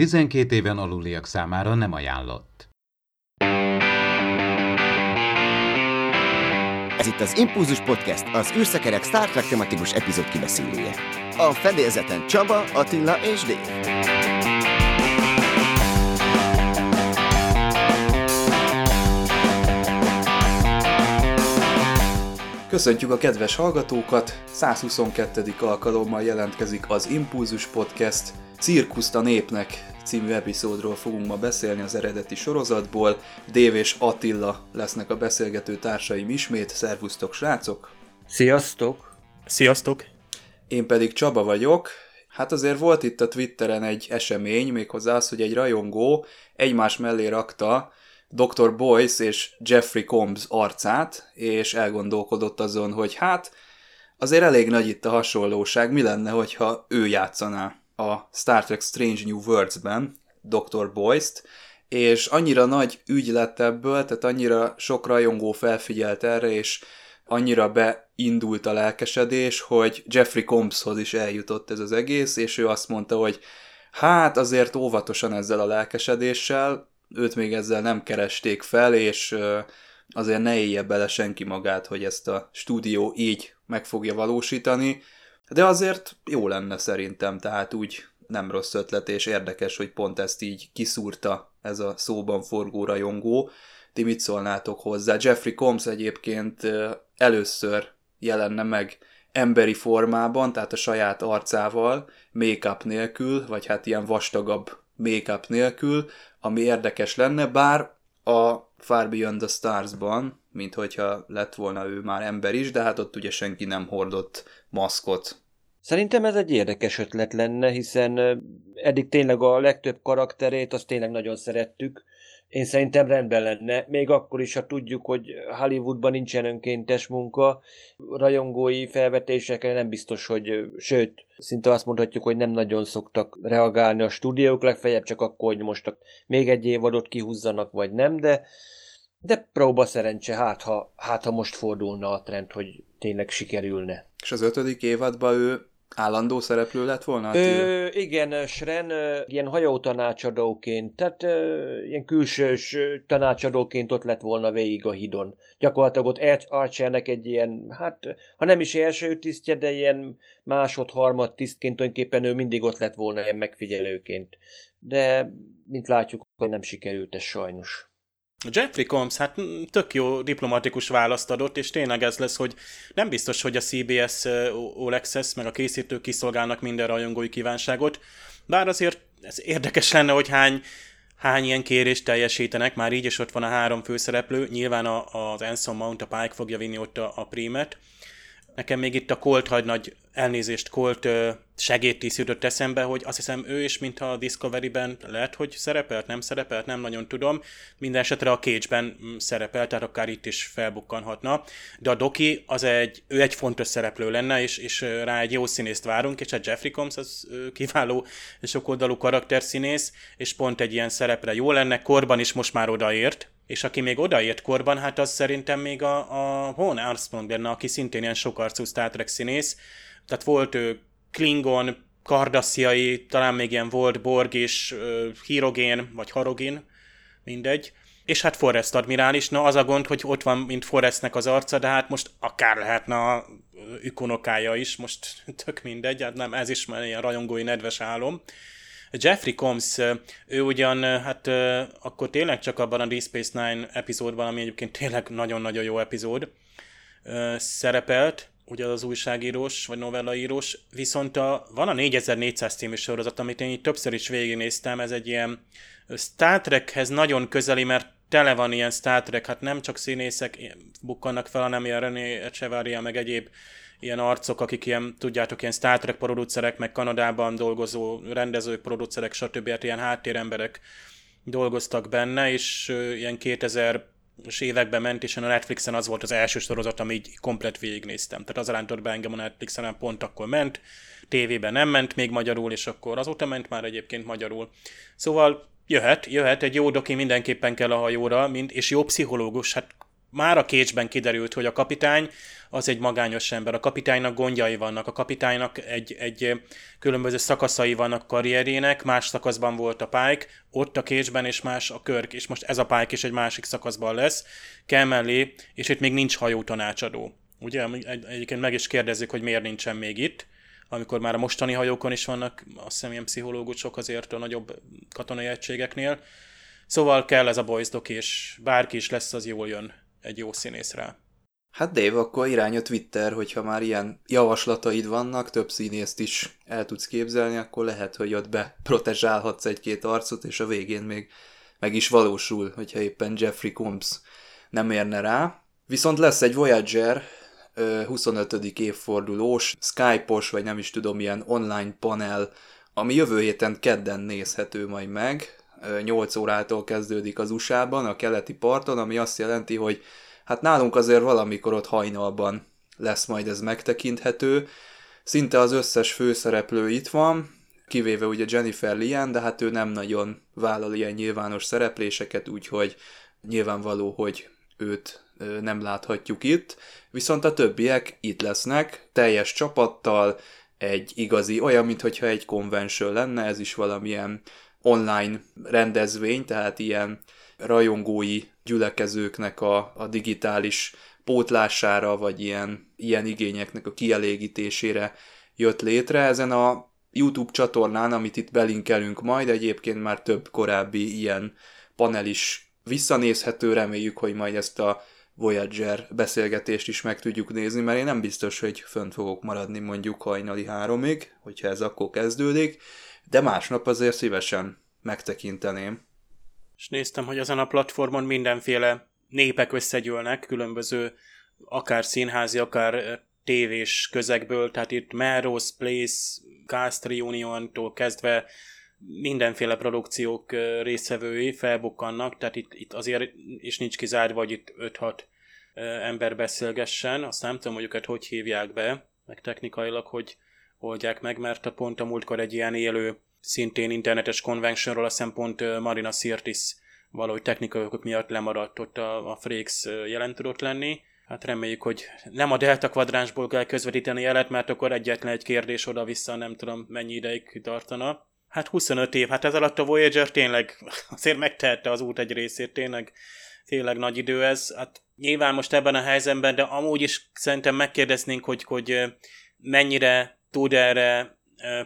12 éven aluliak számára nem ajánlott. Ez itt az Impulzus Podcast, az űrszekerek Star Trek tematikus epizód kibeszélője. A fedélzeten Csaba, Attila és Dave. Köszöntjük a kedves hallgatókat! 122. alkalommal jelentkezik az Impulzus Podcast Cirkuszt a népnek című epizódról fogunk ma beszélni az eredeti sorozatból. Dév és Attila lesznek a beszélgető társaim ismét. Szervusztok, srácok! Sziasztok! Sziasztok! Én pedig Csaba vagyok. Hát azért volt itt a Twitteren egy esemény, méghozzá az, hogy egy rajongó egymás mellé rakta Dr. Boyce és Jeffrey Combs arcát, és elgondolkodott azon, hogy hát azért elég nagy itt a hasonlóság, mi lenne, hogyha ő játszaná a Star Trek Strange New Worlds-ben Dr. Boyce-t, és annyira nagy ügy lett ebből, tehát annyira sok rajongó felfigyelt erre, és annyira beindult a lelkesedés, hogy Jeffrey Combshoz is eljutott ez az egész, és ő azt mondta, hogy hát azért óvatosan ezzel a lelkesedéssel, őt még ezzel nem keresték fel, és azért ne élje bele senki magát, hogy ezt a stúdió így meg fogja valósítani, de azért jó lenne szerintem, tehát úgy nem rossz ötlet, és érdekes, hogy pont ezt így kiszúrta ez a szóban forgó rajongó. Ti mit szólnátok hozzá? Jeffrey Combs egyébként először jelenne meg emberi formában, tehát a saját arcával, make-up nélkül, vagy hát ilyen vastagabb make-up nélkül, ami érdekes lenne, bár a Far Beyond the Stars-ban, mint hogyha lett volna ő már ember is, de hát ott ugye senki nem hordott maszkot. Szerintem ez egy érdekes ötlet lenne, hiszen eddig tényleg a legtöbb karakterét azt tényleg nagyon szerettük, én szerintem rendben lenne, még akkor is, ha tudjuk, hogy Hollywoodban nincsen önkéntes munka, rajongói felvetésekre nem biztos, hogy, sőt, szinte azt mondhatjuk, hogy nem nagyon szoktak reagálni a stúdiók, legfeljebb csak akkor, hogy most még egy évadot kihúzzanak, vagy nem, de de próba szerencse, hát ha, hát ha most fordulna a trend, hogy tényleg sikerülne. És az ötödik évadban ő Állandó szereplő lett volna? Ö, igen, Sren ilyen hajó tanácsadóként, tehát ö, ilyen külsős tanácsadóként ott lett volna végig a hidon. Gyakorlatilag ott Archernek egy ilyen, hát ha nem is első tisztje, de ilyen másod-harmad tisztként tulajdonképpen ő mindig ott lett volna ilyen megfigyelőként. De, mint látjuk, hogy nem sikerült ez sajnos. Jeffrey Combs, hát tök jó diplomatikus választ adott, és tényleg ez lesz, hogy nem biztos, hogy a CBS All Access meg a készítők kiszolgálnak minden rajongói kívánságot, bár azért ez érdekes lenne, hogy hány, hány ilyen kérést teljesítenek, már így is ott van a három főszereplő, nyilván a, az Anson Mount, a Pike fogja vinni ott a, a prímet, Nekem még itt a Colt hagynagy elnézést, Colt segédtísz jutott eszembe, hogy azt hiszem ő is, mintha a Discovery-ben lehet, hogy szerepelt, nem szerepelt, nem nagyon tudom. Minden esetre a Cage-ben mm, szerepelt, tehát akár itt is felbukkanhatna. De a Doki, az egy, ő egy fontos szereplő lenne, és, és rá egy jó színészt várunk, és a Jeffrey Combs az kiváló sokoldalú karakterszínész, és pont egy ilyen szerepre jó lenne, korban is most már odaért, és aki még odaért korban, hát az szerintem még a, a Hon Armstrong lenne, aki szintén ilyen sokarcú Star Trek színész. Tehát volt ő Klingon, Kardassziai, talán még ilyen volt Borg uh, Hirogén, vagy Harogén, mindegy. És hát Forrest admirális, na az a gond, hogy ott van, mint Forrestnek az arca, de hát most akár lehetne a ükonokája is, most tök mindegy, hát nem, ez is már ilyen rajongói nedves álom. Jeffrey Combs, ő ugyan, hát akkor tényleg csak abban a Deep Space Nine epizódban, ami egyébként tényleg nagyon-nagyon jó epizód, szerepelt, ugye az újságírós, vagy novellaírós, viszont a, van a 4400 című sorozat, amit én így többször is végignéztem, ez egy ilyen Star Trekhez nagyon közeli, mert tele van ilyen Star Trek, hát nem csak színészek bukkannak fel, hanem ilyen René Echevarria, meg egyéb ilyen arcok, akik ilyen, tudjátok, ilyen Star Trek producerek, meg Kanadában dolgozó rendezők, producerek, stb. Hát ilyen háttéremberek dolgoztak benne, és ilyen 2000 és években ment, és a Netflixen az volt az első sorozat, ami így komplet végignéztem. Tehát az rántott be engem a Netflixen, pont akkor ment, tévében nem ment még magyarul, és akkor azóta ment már egyébként magyarul. Szóval jöhet, jöhet, egy jó doki mindenképpen kell a hajóra, mint, és jó pszichológus, hát már a kécsben kiderült, hogy a kapitány az egy magányos ember. A kapitánynak gondjai vannak, a kapitánynak egy, egy különböző szakaszai vannak karrierjének, más szakaszban volt a Pike, ott a kécsben, és más a Körk, és most ez a Pike is egy másik szakaszban lesz, kell mellé, és itt még nincs hajó tanácsadó. Ugye, egy, egyébként meg is kérdezzük, hogy miért nincsen még itt, amikor már a mostani hajókon is vannak, azt hiszem ilyen pszichológusok azért a nagyobb katonai egységeknél. Szóval kell ez a boys és bárki is lesz, az jól jön egy jó színészre. Hát Dave, akkor irány a Twitter, hogyha már ilyen javaslataid vannak, több színészt is el tudsz képzelni, akkor lehet, hogy ott be protezsálhatsz egy-két arcot, és a végén még meg is valósul, hogyha éppen Jeffrey Combs nem érne rá. Viszont lesz egy Voyager 25. évfordulós, Skype-os, vagy nem is tudom, ilyen online panel, ami jövő héten kedden nézhető majd meg. 8 órától kezdődik az USA-ban, a keleti parton, ami azt jelenti, hogy hát nálunk azért valamikor ott hajnalban lesz majd ez megtekinthető. Szinte az összes főszereplő itt van, kivéve ugye Jennifer Lien, de hát ő nem nagyon vállal ilyen nyilvános szerepléseket, úgyhogy nyilvánvaló, hogy őt nem láthatjuk itt, viszont a többiek itt lesznek, teljes csapattal, egy igazi, olyan, mintha egy konvenső lenne, ez is valamilyen online rendezvény, tehát ilyen rajongói gyülekezőknek a, a digitális pótlására, vagy ilyen, ilyen igényeknek a kielégítésére jött létre. Ezen a YouTube csatornán, amit itt belinkelünk majd, egyébként már több korábbi ilyen panel is visszanézhető, reméljük, hogy majd ezt a Voyager beszélgetést is meg tudjuk nézni, mert én nem biztos, hogy fönt fogok maradni mondjuk hajnali háromig, hogyha ez akkor kezdődik, de másnap azért szívesen megtekinteném. És néztem, hogy ezen a platformon mindenféle népek összegyűlnek, különböző akár színházi, akár tévés közegből, tehát itt Melrose Place, Cast Reunion-tól kezdve mindenféle produkciók részvevői felbukkannak, tehát itt, itt azért is nincs kizárva, hogy itt 5-6 ember beszélgessen, azt nem tudom, hogy őket hogy hívják be, meg technikailag hogy oldják meg, mert a pont a múltkor egy ilyen élő, szintén internetes konventionról, azt hiszem pont Marina Sirtis valahogy technikai okok miatt lemaradt ott a, a Frakes jelen tudott lenni. Hát reméljük, hogy nem a Delta kvadránsból kell közvetíteni jelet, mert akkor egyetlen egy kérdés oda-vissza nem tudom mennyi ideig tartana. Hát 25 év, hát ez alatt a Voyager tényleg azért megtehette az út egy részét, tényleg, tényleg nagy idő ez. Hát nyilván most ebben a helyzetben, de amúgy is szerintem megkérdeznénk, hogy, hogy mennyire tud erre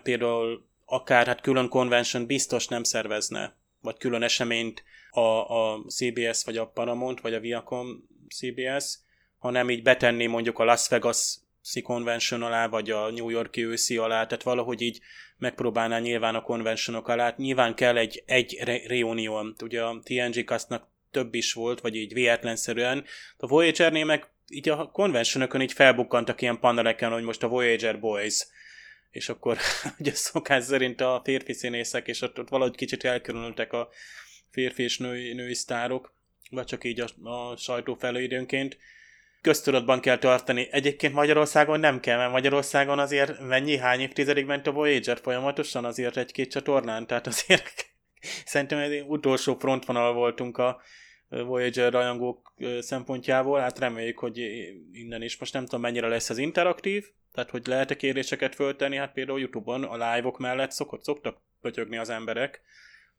például akár hát külön convention biztos nem szervezne, vagy külön eseményt a, a CBS, vagy a Paramount, vagy a Viacom CBS, hanem így betenni mondjuk a Las Vegas Convention alá, vagy a New Yorki őszi alá, tehát valahogy így megpróbálná nyilván a konvencionok alá. Nyilván kell egy, egy re- reunion, ugye a TNG kasznak több is volt, vagy így véletlenszerűen. A Voyager-nél meg így a konvencionokon így felbukkantak ilyen paneleken, hogy most a Voyager Boys, és akkor ugye szokás szerint a férfi színészek, és ott, ott valahogy kicsit elkülönültek a férfi és női, női sztárok, vagy csak így a, a sajtó felé időnként köztudatban kell tartani. Egyébként Magyarországon nem kell, mert Magyarországon azért mennyi, hány évtizedig ment a Voyager folyamatosan? Azért egy-két csatornán, tehát azért szerintem egy utolsó frontvonal voltunk a Voyager rajongók szempontjából, hát reméljük, hogy innen is. Most nem tudom, mennyire lesz ez interaktív, tehát hogy lehet-e kérdéseket föltenni, hát például Youtube-on a live-ok mellett szokott, szoktak pötyögni az emberek,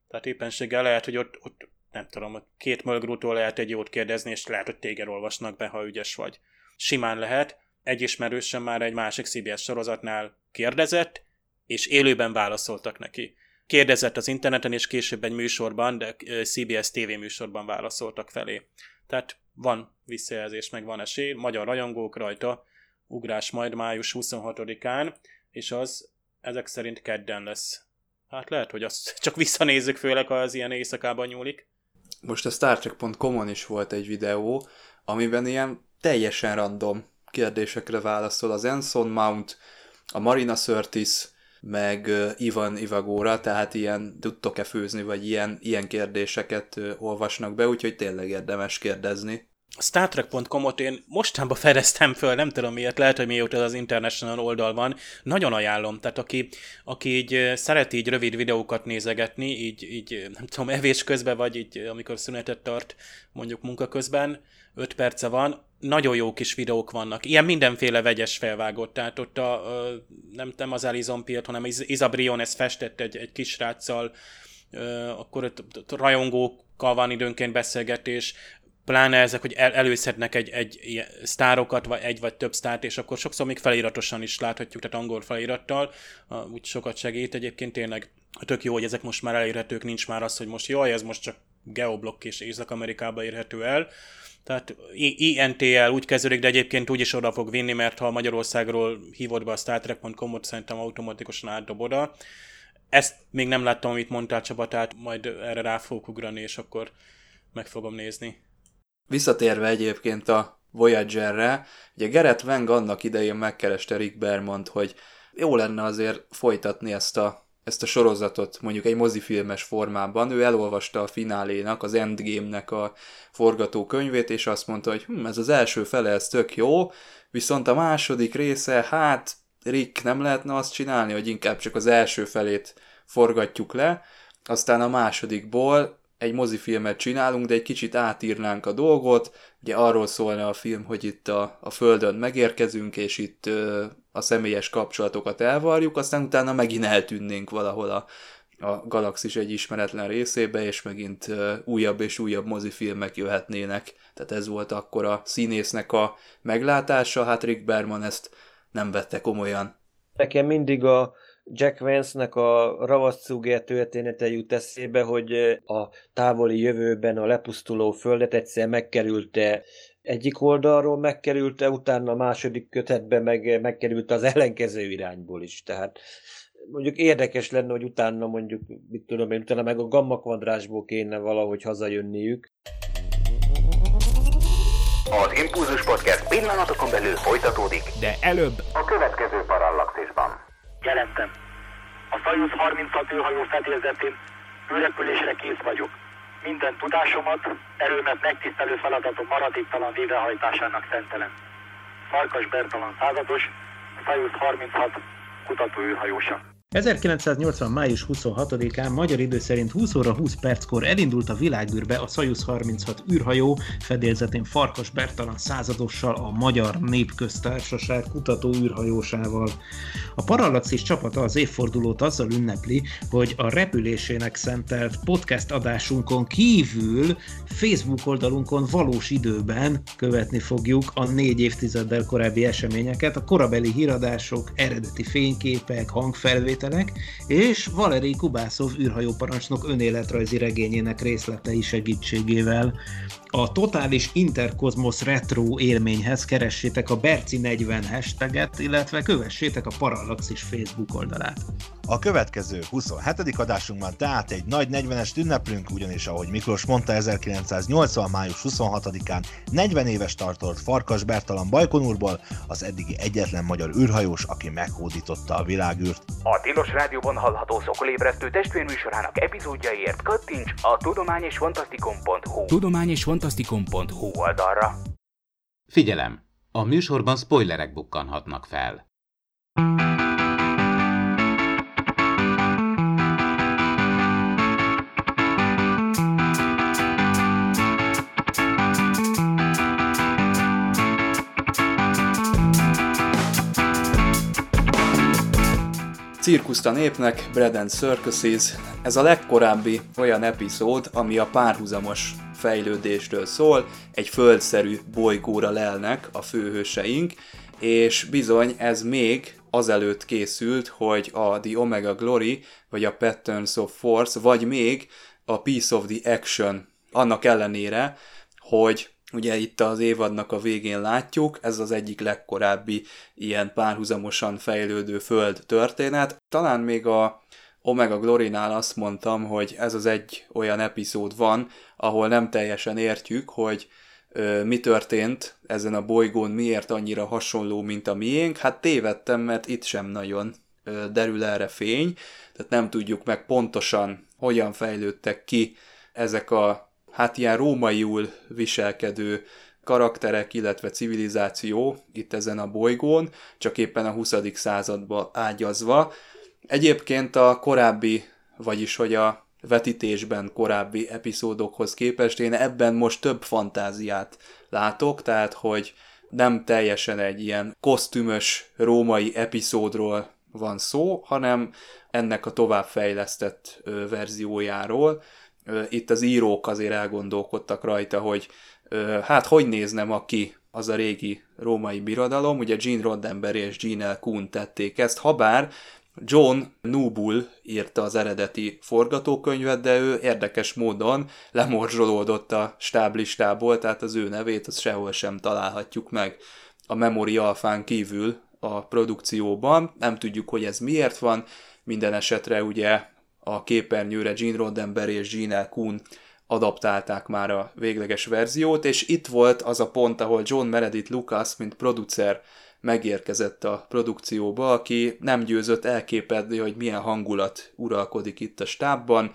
tehát éppenséggel lehet, hogy ott, ott nem tudom, két mögrótól lehet egy jót kérdezni, és lehet, hogy téged olvasnak be, ha ügyes vagy. Simán lehet, egy ismerősöm már egy másik CBS sorozatnál kérdezett, és élőben válaszoltak neki. Kérdezett az interneten, és később egy műsorban, de CBS TV műsorban válaszoltak felé. Tehát van visszajelzés, meg van esély, magyar rajongók rajta, ugrás majd május 26-án, és az ezek szerint kedden lesz. Hát lehet, hogy azt csak visszanézzük, főleg, ha az ilyen éjszakában nyúlik most a Star Trek.com-on is volt egy videó, amiben ilyen teljesen random kérdésekre válaszol az Enson Mount, a Marina Sirtis, meg Ivan Ivagóra, tehát ilyen tudtok-e főzni, vagy ilyen, ilyen kérdéseket olvasnak be, úgyhogy tényleg érdemes kérdezni. Star Trek.com-ot én mostában fedeztem föl, nem tudom miért, lehet, hogy mióta az International oldal van, nagyon ajánlom, tehát aki, aki így szereti így rövid videókat nézegetni, így, így nem tudom, evés közben, vagy így amikor szünetet tart mondjuk munka közben, 5 perce van, nagyon jó kis videók vannak. Ilyen mindenféle vegyes felvágott. Tehát ott a, nem, nem az Alison Pilt, hanem Isabrion ezt festett egy, egy kis ráccal, akkor ott, ott rajongókkal van időnként beszélgetés, pláne ezek, hogy el, előszednek egy, egy ilyen sztárokat, vagy egy vagy több sztárt, és akkor sokszor még feliratosan is láthatjuk, tehát angol felirattal, úgy sokat segít. Egyébként tényleg tök jó, hogy ezek most már elérhetők, nincs már az, hogy most jaj, ez most csak geoblokk és Észak-Amerikába érhető el. Tehát INTL úgy kezdődik, de egyébként úgy is oda fog vinni, mert ha Magyarországról hívod be a Star Trek.com-ot, szerintem automatikusan átdob oda. Ezt még nem láttam, amit mondtál Csaba, tehát majd erre rá fogok ugrani, és akkor meg fogom nézni. Visszatérve egyébként a Voyager-re, ugye Gerett Wang annak idején megkereste Rick Bermont, hogy jó lenne azért folytatni ezt a ezt a sorozatot mondjuk egy mozifilmes formában. Ő elolvasta a finálénak, az Endgame-nek a forgatókönyvét, és azt mondta, hogy hm, ez az első fele, ez tök jó, viszont a második része, hát Rick, nem lehetne azt csinálni, hogy inkább csak az első felét forgatjuk le, aztán a másodikból egy mozifilmet csinálunk, de egy kicsit átírnánk a dolgot. Ugye arról szólna a film, hogy itt a, a Földön megérkezünk, és itt ö, a személyes kapcsolatokat elvarjuk, aztán utána megint eltűnnénk valahol a, a galaxis egy ismeretlen részébe, és megint újabb és újabb mozifilmek jöhetnének. Tehát ez volt akkor a színésznek a meglátása, hát Rick Berman ezt nem vette komolyan. Nekem mindig a Jack Vance-nek a ravaszcúgér története jut eszébe, hogy a távoli jövőben a lepusztuló földet egyszer megkerülte egyik oldalról megkerülte, utána a második kötetben meg megkerült az ellenkező irányból is. Tehát mondjuk érdekes lenne, hogy utána mondjuk, mit tudom én, utána meg a gamma kvadrásból kéne valahogy hazajönniük. Az Impulzus Podcast pillanatokon belül folytatódik, de előbb a következő parallaxisban. Jelentem. A Szajusz 36 űrhajó fedélzetén űrrepülésre kész vagyok. Minden tudásomat, erőmet megtisztelő feladatom maradéktalan végrehajtásának szentelem. Farkas Bertalan százados, Szajusz 36 kutatóűrhajósa. 1980. május 26-án magyar idő szerint 20 óra 20 perckor elindult a világűrbe a Szajusz 36 űrhajó fedélzetén Farkas Bertalan századossal a Magyar Népköztársaság kutató űrhajósával. A Parallaxis csapata az évfordulót azzal ünnepli, hogy a repülésének szentelt podcast adásunkon kívül Facebook oldalunkon valós időben követni fogjuk a négy évtizeddel korábbi eseményeket, a korabeli híradások, eredeti fényképek, hangfelvételek, felvételek, és Valeri Kubászov űrhajóparancsnok önéletrajzi regényének részletei segítségével. A totális Interkozmosz retro élményhez keressétek a Berci 40 hashtaget, illetve kövessétek a Parallaxis Facebook oldalát. A következő 27. adásunkban tehát egy nagy 40-est ünneplünk, ugyanis ahogy Miklós mondta 1980. május 26-án 40 éves tartott Farkas Bertalan Bajkonurból, az eddigi egyetlen magyar űrhajós, aki meghódította a világűrt. A Tilos Rádióban hallható szokolébresztő testvérműsorának epizódjaiért kattints a tudományosfantasztikum.hu tudományosfantasztikum.hu oldalra. Figyelem! A műsorban spoilerek bukkanhatnak fel. Cirkuszt a népnek, Bread and Circuses. Ez a legkorábbi olyan epizód, ami a párhuzamos fejlődésről szól. Egy földszerű bolygóra lelnek a főhőseink, és bizony ez még azelőtt készült, hogy a The Omega Glory, vagy a Patterns of Force, vagy még a Piece of the Action. Annak ellenére, hogy Ugye itt az évadnak a végén látjuk, ez az egyik legkorábbi ilyen párhuzamosan fejlődő föld történet. Talán még a Omega Glory-nál azt mondtam, hogy ez az egy olyan epizód van, ahol nem teljesen értjük, hogy ö, mi történt ezen a bolygón, miért annyira hasonló, mint a miénk. Hát tévedtem, mert itt sem nagyon ö, derül erre fény, tehát nem tudjuk meg pontosan, hogyan fejlődtek ki ezek a hát ilyen rómaiul viselkedő karakterek, illetve civilizáció itt ezen a bolygón, csak éppen a 20. századba ágyazva. Egyébként a korábbi, vagyis hogy a vetítésben korábbi epizódokhoz képest én ebben most több fantáziát látok, tehát hogy nem teljesen egy ilyen kosztümös római epizódról van szó, hanem ennek a továbbfejlesztett verziójáról. Itt az írók azért elgondolkodtak rajta, hogy hát hogy nézne ma ki az a régi római birodalom, ugye Gene Roddenberry és Gene L. Kuhn tették ezt, habár John Nubul írta az eredeti forgatókönyvet, de ő érdekes módon lemorzsolódott a stáblistából, tehát az ő nevét az sehol sem találhatjuk meg a Memory Alfán kívül a produkcióban. Nem tudjuk, hogy ez miért van, minden esetre ugye a képernyőre Gene Roddenberry és Gene Kuhn adaptálták már a végleges verziót, és itt volt az a pont, ahol John Meredith Lucas, mint producer megérkezett a produkcióba, aki nem győzött elképedni, hogy milyen hangulat uralkodik itt a stábban.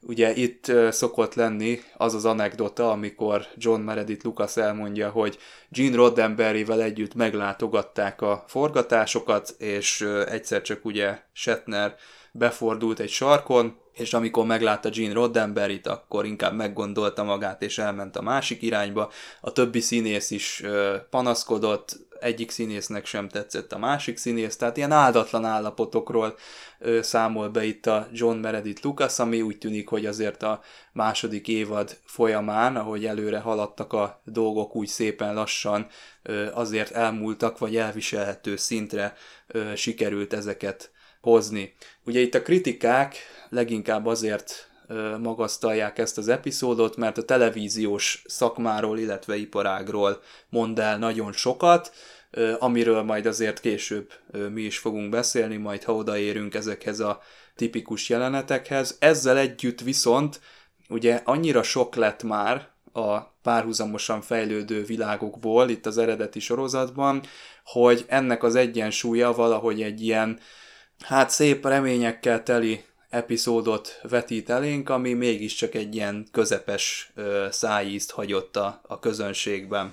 Ugye itt szokott lenni az az anekdota, amikor John Meredith Lucas elmondja, hogy Gene Roddenberryvel együtt meglátogatták a forgatásokat, és egyszer csak ugye Shatner befordult egy sarkon, és amikor meglátta Gene Roddenberryt, akkor inkább meggondolta magát, és elment a másik irányba. A többi színész is panaszkodott, egyik színésznek sem tetszett a másik színész, tehát ilyen áldatlan állapotokról ö, számol be itt a John Meredith Lucas, ami úgy tűnik, hogy azért a második évad folyamán, ahogy előre haladtak a dolgok, úgy szépen lassan ö, azért elmúltak, vagy elviselhető szintre ö, sikerült ezeket hozni. Ugye itt a kritikák leginkább azért magasztalják ezt az epizódot, mert a televíziós szakmáról, illetve iparágról mond el nagyon sokat, amiről majd azért később mi is fogunk beszélni, majd ha odaérünk ezekhez a tipikus jelenetekhez. Ezzel együtt viszont ugye annyira sok lett már a párhuzamosan fejlődő világokból itt az eredeti sorozatban, hogy ennek az egyensúlya valahogy egy ilyen hát szép reményekkel teli epizódot vetít elénk, ami mégiscsak egy ilyen közepes ö, szájízt hagyott a, a közönségben.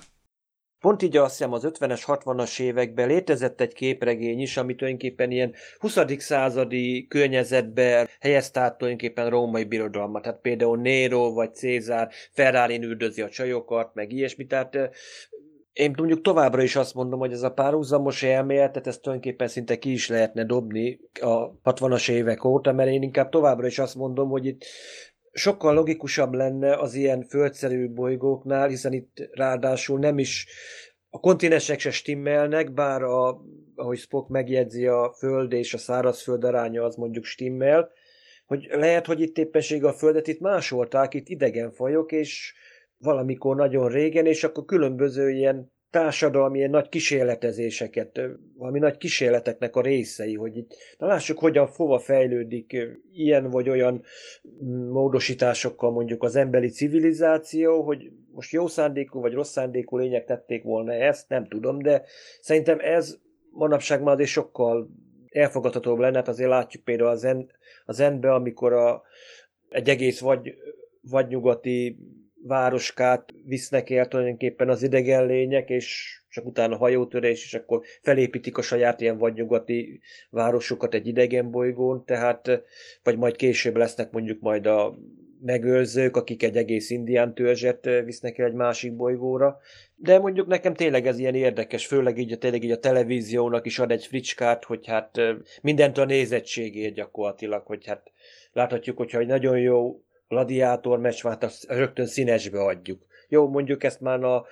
Pont így azt hiszem az 50-es, 60-as években létezett egy képregény is, ami tulajdonképpen ilyen 20. századi környezetben helyezte át tulajdonképpen római birodalmat. Tehát például Nero vagy Cézár ferrari üldözi a csajokat, meg ilyesmi. Tehát én mondjuk továbbra is azt mondom, hogy ez a párhuzamos elméletet, ezt tulajdonképpen szinte ki is lehetne dobni a 60-as évek óta, mert én inkább továbbra is azt mondom, hogy itt sokkal logikusabb lenne az ilyen földszerű bolygóknál, hiszen itt ráadásul nem is a kontinensek se stimmelnek, bár a, ahogy Spock megjegyzi, a föld és a szárazföld aránya az mondjuk stimmel, hogy lehet, hogy itt éppenség a földet itt másolták, itt idegen fajok, és valamikor nagyon régen, és akkor különböző ilyen társadalmi ilyen nagy kísérletezéseket, valami nagy kísérleteknek a részei, hogy itt na lássuk, hogyan fova fejlődik ilyen vagy olyan módosításokkal mondjuk az emberi civilizáció, hogy most jó szándékú vagy rossz szándékú lények tették volna ezt, nem tudom, de szerintem ez manapság már azért sokkal elfogadhatóbb lenne, hát azért látjuk például az, en, az enbe, amikor a, egy egész vagy, vagy nyugati városkát visznek el tulajdonképpen az idegen lények, és csak utána hajótörés, és akkor felépítik a saját ilyen vadnyugati városokat egy idegen bolygón, tehát, vagy majd később lesznek mondjuk majd a megőrzők, akik egy egész indián törzset visznek el egy másik bolygóra. De mondjuk nekem tényleg ez ilyen érdekes, főleg így, tényleg így a televíziónak is ad egy fricskát, hogy hát mindent a nézettségét gyakorlatilag, hogy hát láthatjuk, hogyha egy nagyon jó gladiátor meccs, hát azt rögtön színesbe adjuk. Jó, mondjuk ezt már a,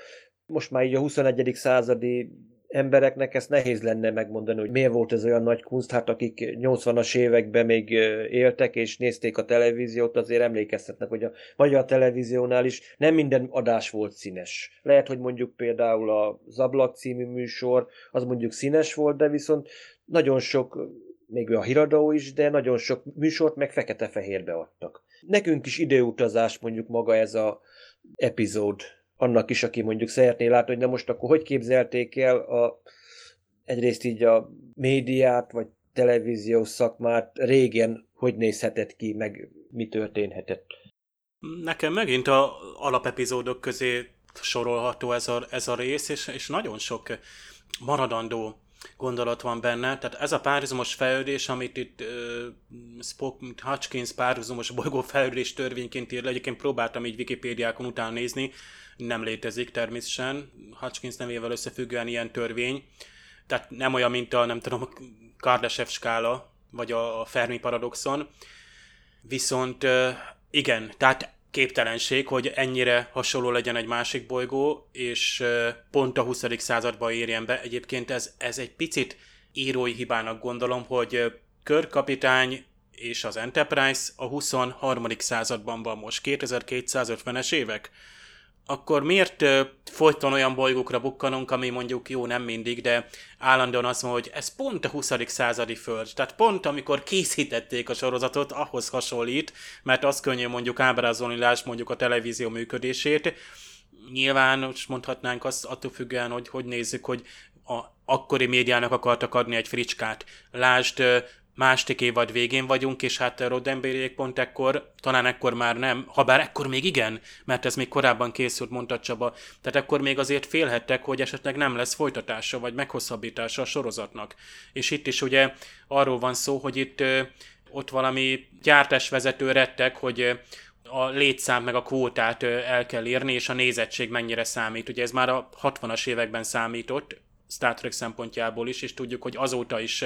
most már így a 21. századi embereknek ezt nehéz lenne megmondani, hogy miért volt ez olyan nagy kunst, hát akik 80-as években még éltek és nézték a televíziót, azért emlékeztetnek, hogy a magyar televíziónál is nem minden adás volt színes. Lehet, hogy mondjuk például a Zablak című műsor, az mondjuk színes volt, de viszont nagyon sok, még a híradó is, de nagyon sok műsort meg fekete-fehérbe adtak. Nekünk is időutazás mondjuk maga ez a epizód, annak is, aki mondjuk szeretné látni, hogy na most akkor hogy képzelték el a, egyrészt így a médiát, vagy televíziós szakmát régen, hogy nézhetett ki, meg mi történhetett. Nekem megint a alapepizódok közé sorolható ez a, ez a rész, és, és nagyon sok maradandó gondolat van benne. Tehát ez a párhuzamos fejlődés, amit itt uh, Spock, Hutchins párhuzamos bolygó fejlődés törvényként ír le, egyébként próbáltam így Wikipédiákon után nézni, nem létezik természetesen. Hutchins nevével összefüggően ilyen törvény. Tehát nem olyan, mint a, nem tudom, a Kardashev skála, vagy a Fermi paradoxon. Viszont uh, igen, tehát képtelenség, hogy ennyire hasonló legyen egy másik bolygó, és pont a 20. században érjen be. Egyébként ez, ez egy picit írói hibának gondolom, hogy körkapitány és az Enterprise a 23. században van most, 2250-es évek akkor miért folyton olyan bolygókra bukkanunk, ami mondjuk jó, nem mindig, de állandóan azt mondja, hogy ez pont a 20. századi föld. Tehát pont amikor készítették a sorozatot, ahhoz hasonlít, mert az könnyű mondjuk ábrázolni, láss mondjuk a televízió működését. Nyilván most mondhatnánk azt attól függően, hogy hogy nézzük, hogy a akkori médiának akartak adni egy fricskát. Lásd második évad végén vagyunk, és hát Roddenberryék pont ekkor, talán ekkor már nem, ha bár ekkor még igen, mert ez még korábban készült, mondta Csaba, tehát akkor még azért félhettek, hogy esetleg nem lesz folytatása, vagy meghosszabbítása a sorozatnak. És itt is ugye arról van szó, hogy itt ott valami gyártásvezető rettek, hogy a létszám meg a kvótát el kell írni, és a nézettség mennyire számít. Ugye ez már a 60-as években számított, Star Trek szempontjából is, és tudjuk, hogy azóta is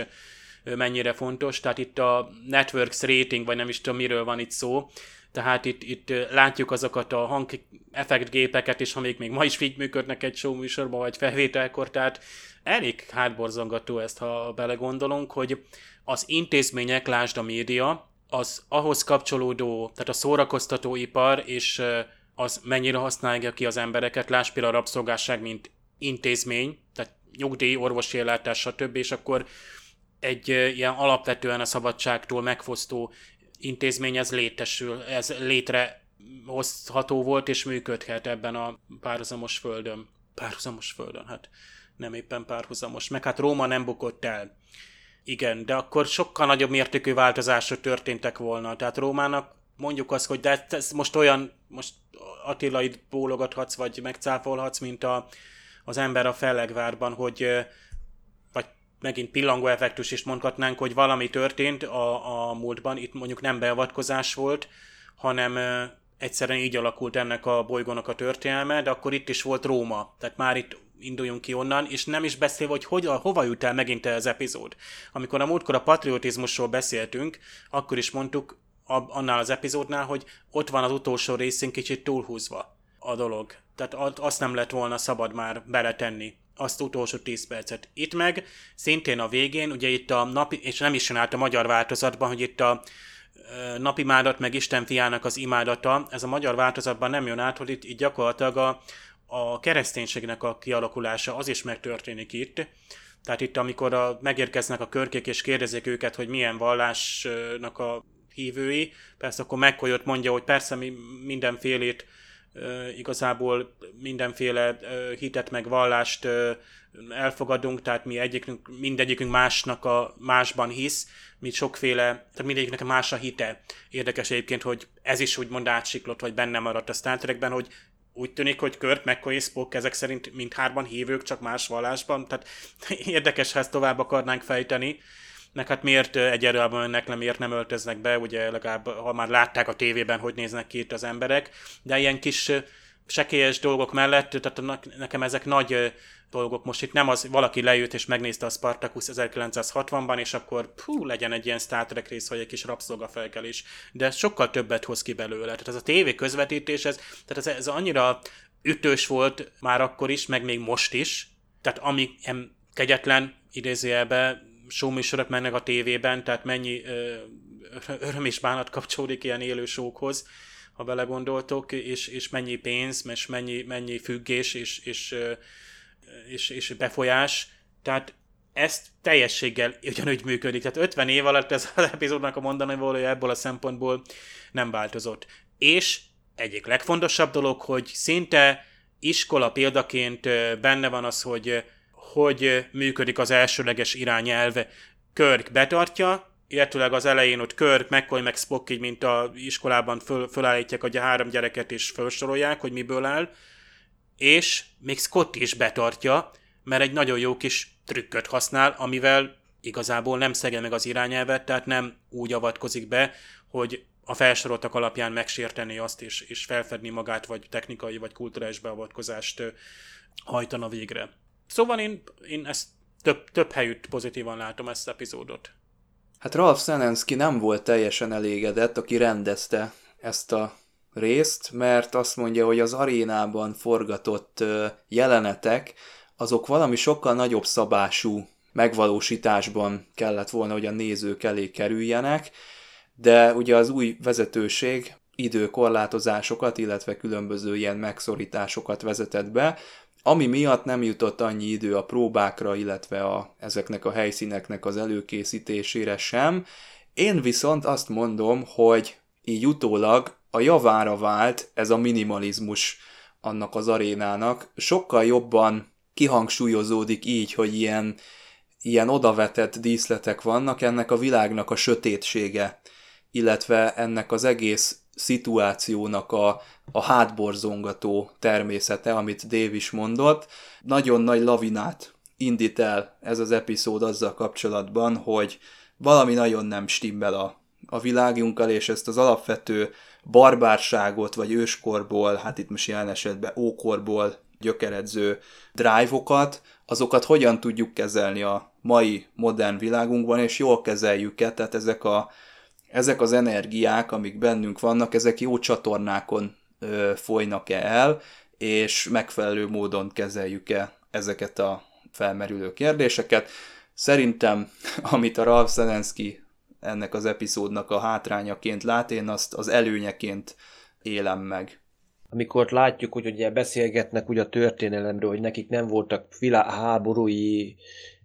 mennyire fontos. Tehát itt a Networks rating, vagy nem is tudom miről van itt szó, tehát itt, itt látjuk azokat a hang effektgépeket, ha még, még ma is így működnek egy show műsorban, vagy felvételkor, tehát elég hátborzongató ezt, ha belegondolunk, hogy az intézmények, lásd a média, az ahhoz kapcsolódó, tehát a szórakoztatóipar, és az mennyire használja ki az embereket, lásd például a rabszolgásság, mint intézmény, tehát nyugdíj, orvosi ellátás, stb., és akkor egy ilyen alapvetően a szabadságtól megfosztó intézmény ez létesül, ez létre hozható volt és működhet ebben a párhuzamos földön. Párhuzamos földön, hát nem éppen párhuzamos. Meg hát Róma nem bukott el. Igen, de akkor sokkal nagyobb mértékű változások történtek volna. Tehát Rómának mondjuk azt, hogy de ez most olyan, most Attila itt bólogathatsz, vagy megcáfolhatsz, mint a, az ember a Fellegvárban, hogy megint pillangó effektus is mondhatnánk, hogy valami történt a, a múltban, itt mondjuk nem beavatkozás volt, hanem ö, egyszerűen így alakult ennek a bolygónak a történelme, de akkor itt is volt Róma, tehát már itt induljunk ki onnan, és nem is beszél, hogy, hogy hova jut el megint az epizód. Amikor a múltkor a patriotizmusról beszéltünk, akkor is mondtuk a, annál az epizódnál, hogy ott van az utolsó részén kicsit túlhúzva a dolog. Tehát azt nem lett volna szabad már beletenni azt utolsó 10 percet. Itt meg szintén a végén, ugye itt a napi, és nem is át a magyar változatban, hogy itt a napi imádat, meg Isten fiának az imádata, ez a magyar változatban nem jön át, hogy itt, itt gyakorlatilag a, a kereszténységnek a kialakulása az is megtörténik itt. Tehát itt, amikor a, megérkeznek a körkék és kérdezik őket, hogy milyen vallásnak a hívői, persze akkor megkolyott mondja, hogy persze mi mindenfélét igazából mindenféle hitet meg vallást elfogadunk, tehát mi egyikünk, mindegyikünk másnak a másban hisz, mi sokféle, tehát mindegyiknek más a hite. Érdekes egyébként, hogy ez is úgymond átsiklott, vagy benne maradt a Star Trekben, hogy úgy tűnik, hogy Kurt, McCoy és Spock ezek szerint mindhárban hívők, csak más vallásban, tehát érdekes, ha ezt tovább akarnánk fejteni meg hát miért egy erőában önnek le, miért nem öltöznek be, ugye legalább ha már látták a tévében, hogy néznek ki itt az emberek, de ilyen kis sekélyes dolgok mellett, tehát nekem ezek nagy dolgok. Most itt nem az, valaki lejött és megnézte a Spartacus 1960-ban, és akkor pú, legyen egy ilyen Star Trek rész, vagy egy kis rabszolgafelkelés. De sokkal többet hoz ki belőle. Tehát ez a tévé közvetítés, ez, tehát ez, ez annyira ütős volt már akkor is, meg még most is. Tehát ami kegyetlen, idézőjelben showműsorok mennek a tévében, tehát mennyi ö, öröm és bánat kapcsolódik ilyen élő showkhoz, ha belegondoltok, és, és mennyi pénz, és mennyi, mennyi függés, és, és, és, és befolyás. Tehát ezt teljességgel ugyanúgy működik. Tehát 50 év alatt ez az epizódnak a mondani valója ebből a szempontból nem változott. És egyik legfontosabb dolog, hogy szinte iskola példaként benne van az, hogy hogy működik az elsőleges irányelv. Körk betartja, illetőleg az elején ott Körk, McCoy, meg Spock így, mint a iskolában föl, fölállítják a három gyereket és felsorolják, hogy miből áll, és még Scott is betartja, mert egy nagyon jó kis trükköt használ, amivel igazából nem szege meg az irányelvet, tehát nem úgy avatkozik be, hogy a felsoroltak alapján megsérteni azt, és, és felfedni magát, vagy technikai, vagy kulturális beavatkozást hajtana végre. Szóval én, én ezt több, több helyütt pozitívan látom ezt az epizódot. Hát Ralph Senensky nem volt teljesen elégedett, aki rendezte ezt a részt, mert azt mondja, hogy az arénában forgatott jelenetek, azok valami sokkal nagyobb szabású megvalósításban kellett volna, hogy a nézők elé kerüljenek, de ugye az új vezetőség időkorlátozásokat, illetve különböző ilyen megszorításokat vezetett be, ami miatt nem jutott annyi idő a próbákra, illetve a, ezeknek a helyszíneknek az előkészítésére sem. Én viszont azt mondom, hogy így utólag a javára vált ez a minimalizmus annak az arénának. Sokkal jobban kihangsúlyozódik így, hogy ilyen, ilyen odavetett díszletek vannak, ennek a világnak a sötétsége, illetve ennek az egész szituációnak a, a hátborzongató természete, amit Dave is mondott. Nagyon nagy lavinát indít el ez az epizód azzal kapcsolatban, hogy valami nagyon nem stimmel a, a világunkkal, és ezt az alapvető barbárságot, vagy őskorból, hát itt most jelen esetben ókorból gyökeredző drive-okat, azokat hogyan tudjuk kezelni a mai modern világunkban, és jól kezeljük-e, tehát ezek, a, ezek az energiák, amik bennünk vannak, ezek jó csatornákon folynak-e el, és megfelelő módon kezeljük-e ezeket a felmerülő kérdéseket. Szerintem, amit a Ralph Zelensky ennek az epizódnak a hátrányaként lát, én azt az előnyeként élem meg. Amikor látjuk, hogy ugye beszélgetnek ugye a történelemről, hogy nekik nem voltak háborúi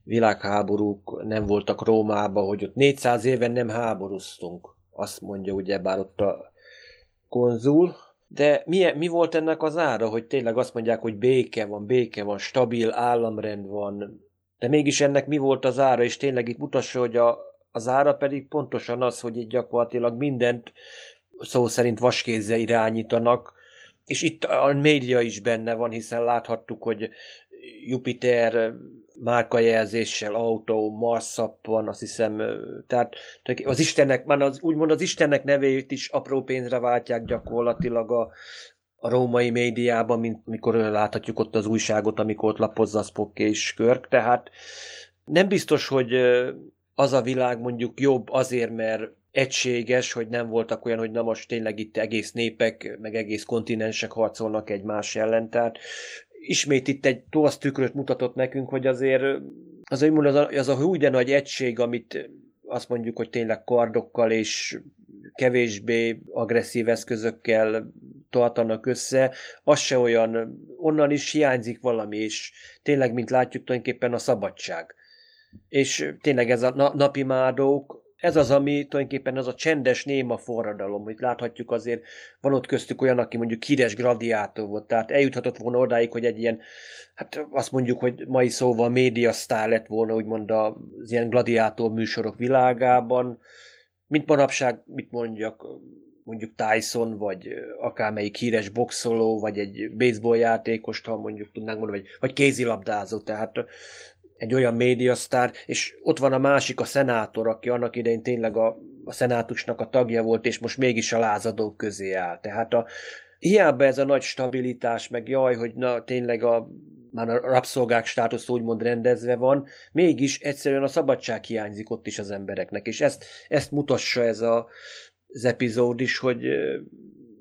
világháborúk, nem voltak Rómában, hogy ott 400 éven nem háborúztunk. Azt mondja ugye bár ott a konzul, de mi, mi volt ennek az ára, hogy tényleg azt mondják, hogy béke van, béke van, stabil államrend van, de mégis ennek mi volt az ára, és tényleg itt mutassa, hogy a, az ára pedig pontosan az, hogy itt gyakorlatilag mindent szó szerint vaskézzel irányítanak, és itt a média is benne van, hiszen láthattuk, hogy Jupiter márkajelzéssel, autó, Marszap van, azt hiszem, tehát az Istennek, már az, úgymond az Istennek nevét is apró pénzre váltják gyakorlatilag a, a római médiában, mint mikor láthatjuk ott az újságot, amikor ott lapozza Spock és Körk, tehát nem biztos, hogy az a világ mondjuk jobb azért, mert egységes, hogy nem voltak olyan, hogy na most tényleg itt egész népek, meg egész kontinensek harcolnak egymás ellen, tehát ismét itt egy tovasz tükröt mutatott nekünk, hogy azért az, az, a, az a húj de nagy egység, amit azt mondjuk, hogy tényleg kardokkal és kevésbé agresszív eszközökkel tartanak össze, az se olyan, onnan is hiányzik valami, és tényleg, mint látjuk, tulajdonképpen a szabadság. És tényleg ez a napi mádók, ez az, ami tulajdonképpen az a csendes néma forradalom, hogy láthatjuk azért, van ott köztük olyan, aki mondjuk híres gladiátor volt, tehát eljuthatott volna odáig, hogy egy ilyen, hát azt mondjuk, hogy mai szóval média sztár lett volna, úgymond az ilyen gladiátor műsorok világában, mint manapság, mit mondjak, mondjuk Tyson, vagy akármelyik híres boxoló, vagy egy baseball játékost, ha mondjuk tudnánk mondani, vagy, vagy kézilabdázó, tehát egy olyan médiasztár, és ott van a másik, a szenátor, aki annak idején tényleg a, a szenátusnak a tagja volt, és most mégis a lázadók közé áll. Tehát a, hiába ez a nagy stabilitás, meg jaj, hogy na tényleg a, már a rabszolgák státusz úgymond rendezve van, mégis egyszerűen a szabadság hiányzik ott is az embereknek, és ezt, ezt mutassa ez a, az epizód is, hogy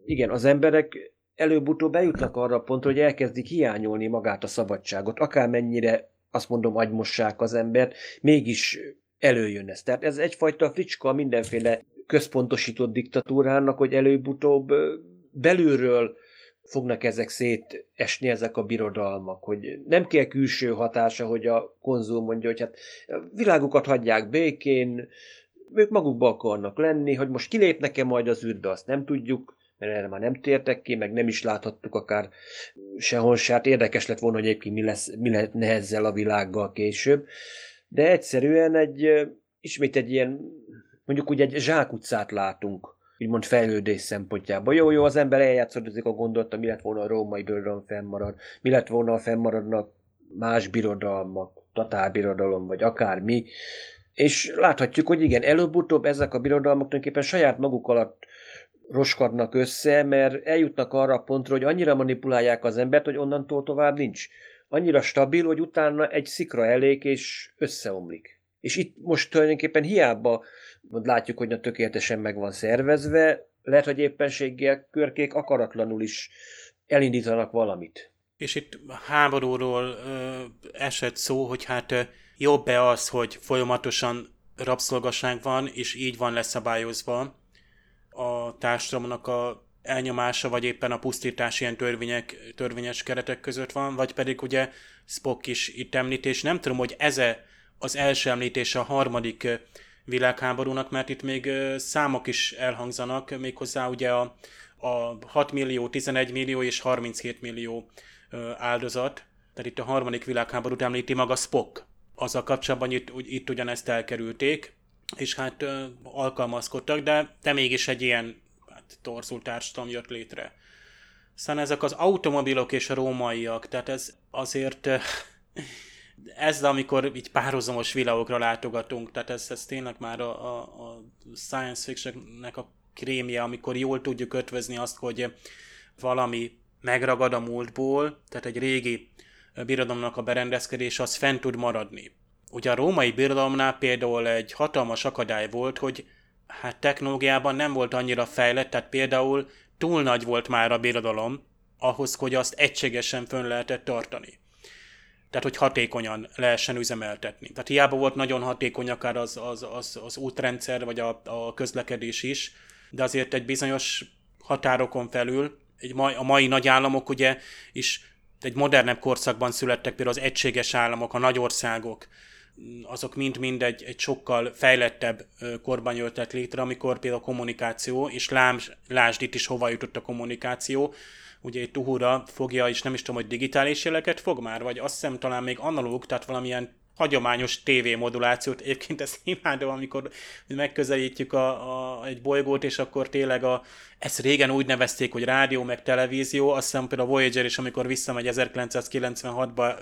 igen, az emberek előbb-utóbb bejutnak arra a pontra, hogy elkezdik hiányolni magát a szabadságot, akármennyire azt mondom, agymossák az embert, mégis előjön ez. Tehát ez egyfajta fricska mindenféle központosított diktatúrának, hogy előbb-utóbb belülről fognak ezek szétesni, ezek a birodalmak, hogy nem kell külső hatása, hogy a konzul mondja, hogy hát világukat hagyják békén, ők magukba akarnak lenni, hogy most kilépnek-e majd az űrbe, azt nem tudjuk, mert erre már nem tértek ki, meg nem is láthattuk akár sehol se. Hát érdekes lett volna, hogy egyébként mi, lesz, mi lehetne ezzel a világgal később. De egyszerűen egy, ismét egy ilyen, mondjuk úgy egy zsákutcát látunk úgymond fejlődés szempontjából. Jó, jó, az ember eljátszódik a gondolta, mi lett volna a római birodalom fennmarad, mi lett volna, a fennmaradnak más birodalmak, tatárbirodalom, vagy akármi. És láthatjuk, hogy igen, előbb-utóbb ezek a birodalmak tulajdonképpen saját maguk alatt roskadnak össze, mert eljutnak arra a pontra, hogy annyira manipulálják az embert, hogy onnantól tovább nincs. Annyira stabil, hogy utána egy szikra elég, és összeomlik. És itt most tulajdonképpen hiába látjuk, hogy a tökéletesen meg van szervezve, lehet, hogy éppenséggel körkék akaratlanul is elindítanak valamit. És itt háborúról ö, esett szó, hogy hát ö, jobb-e az, hogy folyamatosan rabszolgaság van, és így van leszabályozva a társadalomnak a elnyomása, vagy éppen a pusztítás ilyen törvények, törvényes keretek között van, vagy pedig ugye Spock is itt említés. Nem tudom, hogy ez az első említése a harmadik világháborúnak, mert itt még számok is elhangzanak, méghozzá ugye a, a 6 millió, 11 millió és 37 millió áldozat, tehát itt a harmadik világháborút említi maga Spock. Azzal kapcsolatban itt, itt ugyanezt elkerülték, és hát alkalmazkodtak, de, de mégis egy ilyen hát, torzult társadalom jött létre. Szóval ezek az automobilok és a rómaiak, tehát ez azért ez, amikor így párhuzamos világokra látogatunk, tehát ez, ez tényleg már a, a, a science fictionnek a krémje, amikor jól tudjuk ötvözni azt, hogy valami megragad a múltból, tehát egy régi birodalomnak a berendezkedés az fent tud maradni. Ugye a római birodalomnál például egy hatalmas akadály volt, hogy hát technológiában nem volt annyira fejlett, tehát például túl nagy volt már a birodalom, ahhoz, hogy azt egységesen fönn lehetett tartani. Tehát, hogy hatékonyan lehessen üzemeltetni. Tehát hiába volt nagyon hatékony akár az, az, az, az útrendszer, vagy a, a közlekedés is, de azért egy bizonyos határokon felül, egy mai, a mai nagy államok ugye is egy modernebb korszakban születtek, például az egységes államok, a nagyországok, azok mind-mind egy, egy sokkal fejlettebb korban jöttek létre, amikor például a kommunikáció, és lásd itt is hova jutott a kommunikáció, ugye egy Tuhura fogja, és nem is tudom, hogy digitális jeleket fog már, vagy azt hiszem talán még analóg, tehát valamilyen hagyományos TV modulációt. Egyébként ezt imádom, amikor megközelítjük a, a, egy bolygót, és akkor tényleg a, ezt régen úgy nevezték, hogy rádió, meg televízió, azt hiszem például a Voyager is, amikor visszamegy 1996-ba,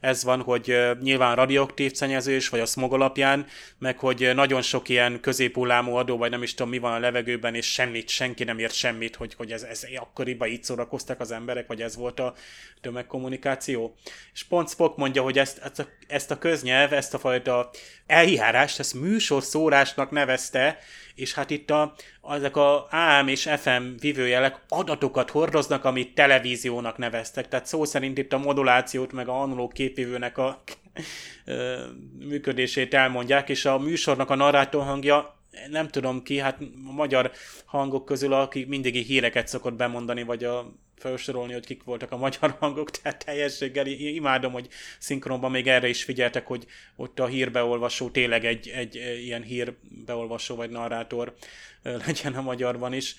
ez van, hogy nyilván radioaktív szennyezés, vagy a smog alapján, meg hogy nagyon sok ilyen középhullámú adó, vagy nem is tudom mi van a levegőben, és semmit, senki nem ért semmit, hogy, hogy ez, ez akkoriban így szórakoztak az emberek, vagy ez volt a tömegkommunikáció. És pont Spock mondja, hogy ezt, ezt, a, ezt a köznyelv, ezt a fajta eljárást, ezt műsorszórásnak nevezte, és hát itt a, ezek a AM és FM vívőjelek adatokat hordoznak, amit televíziónak neveztek. Tehát szó szerint itt a modulációt, meg a analóg képvívőnek a működését elmondják, és a műsornak a narrátor hangja nem tudom ki, hát a magyar hangok közül, aki mindig híreket szokott bemondani, vagy a felsorolni, hogy kik voltak a magyar hangok, tehát teljességgel imádom, hogy szinkronban még erre is figyeltek, hogy ott a hírbeolvasó tényleg egy, egy ilyen hírbeolvasó vagy narrátor legyen a magyarban is.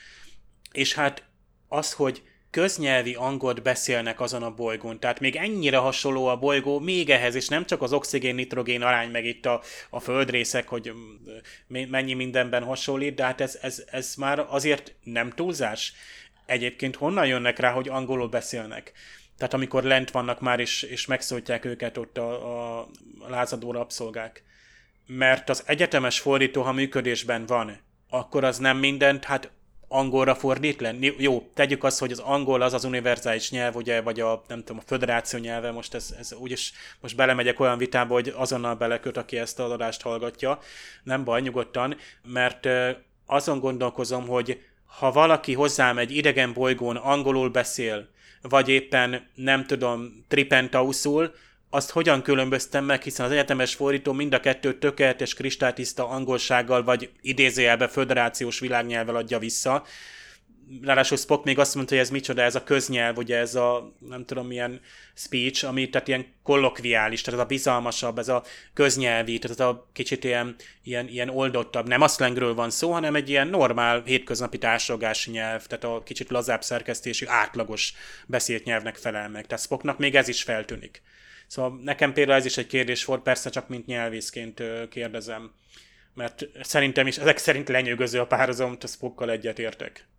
És hát az, hogy köznyelvi angolt beszélnek azon a bolygón. Tehát még ennyire hasonló a bolygó, még ehhez, és nem csak az oxigén-nitrogén arány, meg itt a, a földrészek, hogy mennyi mindenben hasonlít, de hát ez, ez, ez már azért nem túlzás. Egyébként honnan jönnek rá, hogy angolul beszélnek? Tehát amikor lent vannak már, és, és megszólítják őket ott a, a lázadó rabszolgák. Mert az egyetemes fordító, ha működésben van, akkor az nem mindent, hát angolra fordít le? Jó, tegyük azt, hogy az angol az az univerzális nyelv, ugye, vagy a, nem tudom, a föderáció nyelve, most ez, ez úgyis most belemegyek olyan vitába, hogy azonnal beleköt, aki ezt a adást hallgatja. Nem baj, nyugodtan, mert azon gondolkozom, hogy ha valaki hozzám egy idegen bolygón angolul beszél, vagy éppen nem tudom, tripentauszul, azt hogyan különböztem meg, hiszen az egyetemes fordító mind a kettő tökéletes kristálytiszta angolsággal, vagy idézőjelbe föderációs világnyelvvel adja vissza. Ráadásul Spock még azt mondta, hogy ez micsoda, ez a köznyelv, ugye ez a nem tudom milyen speech, ami tehát ilyen kollokviális, tehát ez a bizalmasabb, ez a köznyelvi, tehát ez a kicsit ilyen, ilyen, ilyen oldottabb. Nem a szlengről van szó, hanem egy ilyen normál hétköznapi társadalmási nyelv, tehát a kicsit lazább szerkesztésű, átlagos beszélt nyelvnek felel meg. Tehát Spocknak még ez is feltűnik. Szóval nekem például ez is egy kérdés volt, persze csak mint nyelvészként kérdezem, mert szerintem is ezek szerint lenyűgöző a párhuzam, a Spockkal egyetértek.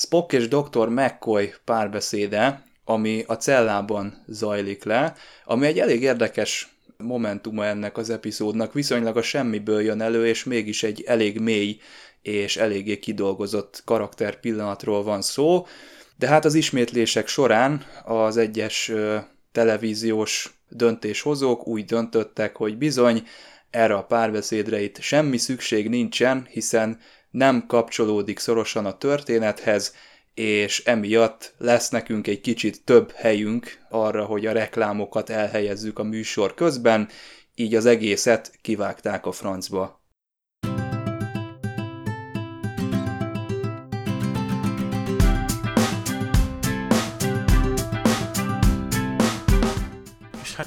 Spock és Dr. McCoy párbeszéde, ami a cellában zajlik le, ami egy elég érdekes momentuma ennek az epizódnak, viszonylag a semmiből jön elő, és mégis egy elég mély és eléggé kidolgozott karakter pillanatról van szó, de hát az ismétlések során az egyes televíziós döntéshozók úgy döntöttek, hogy bizony erre a párbeszédre itt semmi szükség nincsen, hiszen nem kapcsolódik szorosan a történethez, és emiatt lesz nekünk egy kicsit több helyünk arra, hogy a reklámokat elhelyezzük a műsor közben, így az egészet kivágták a francba.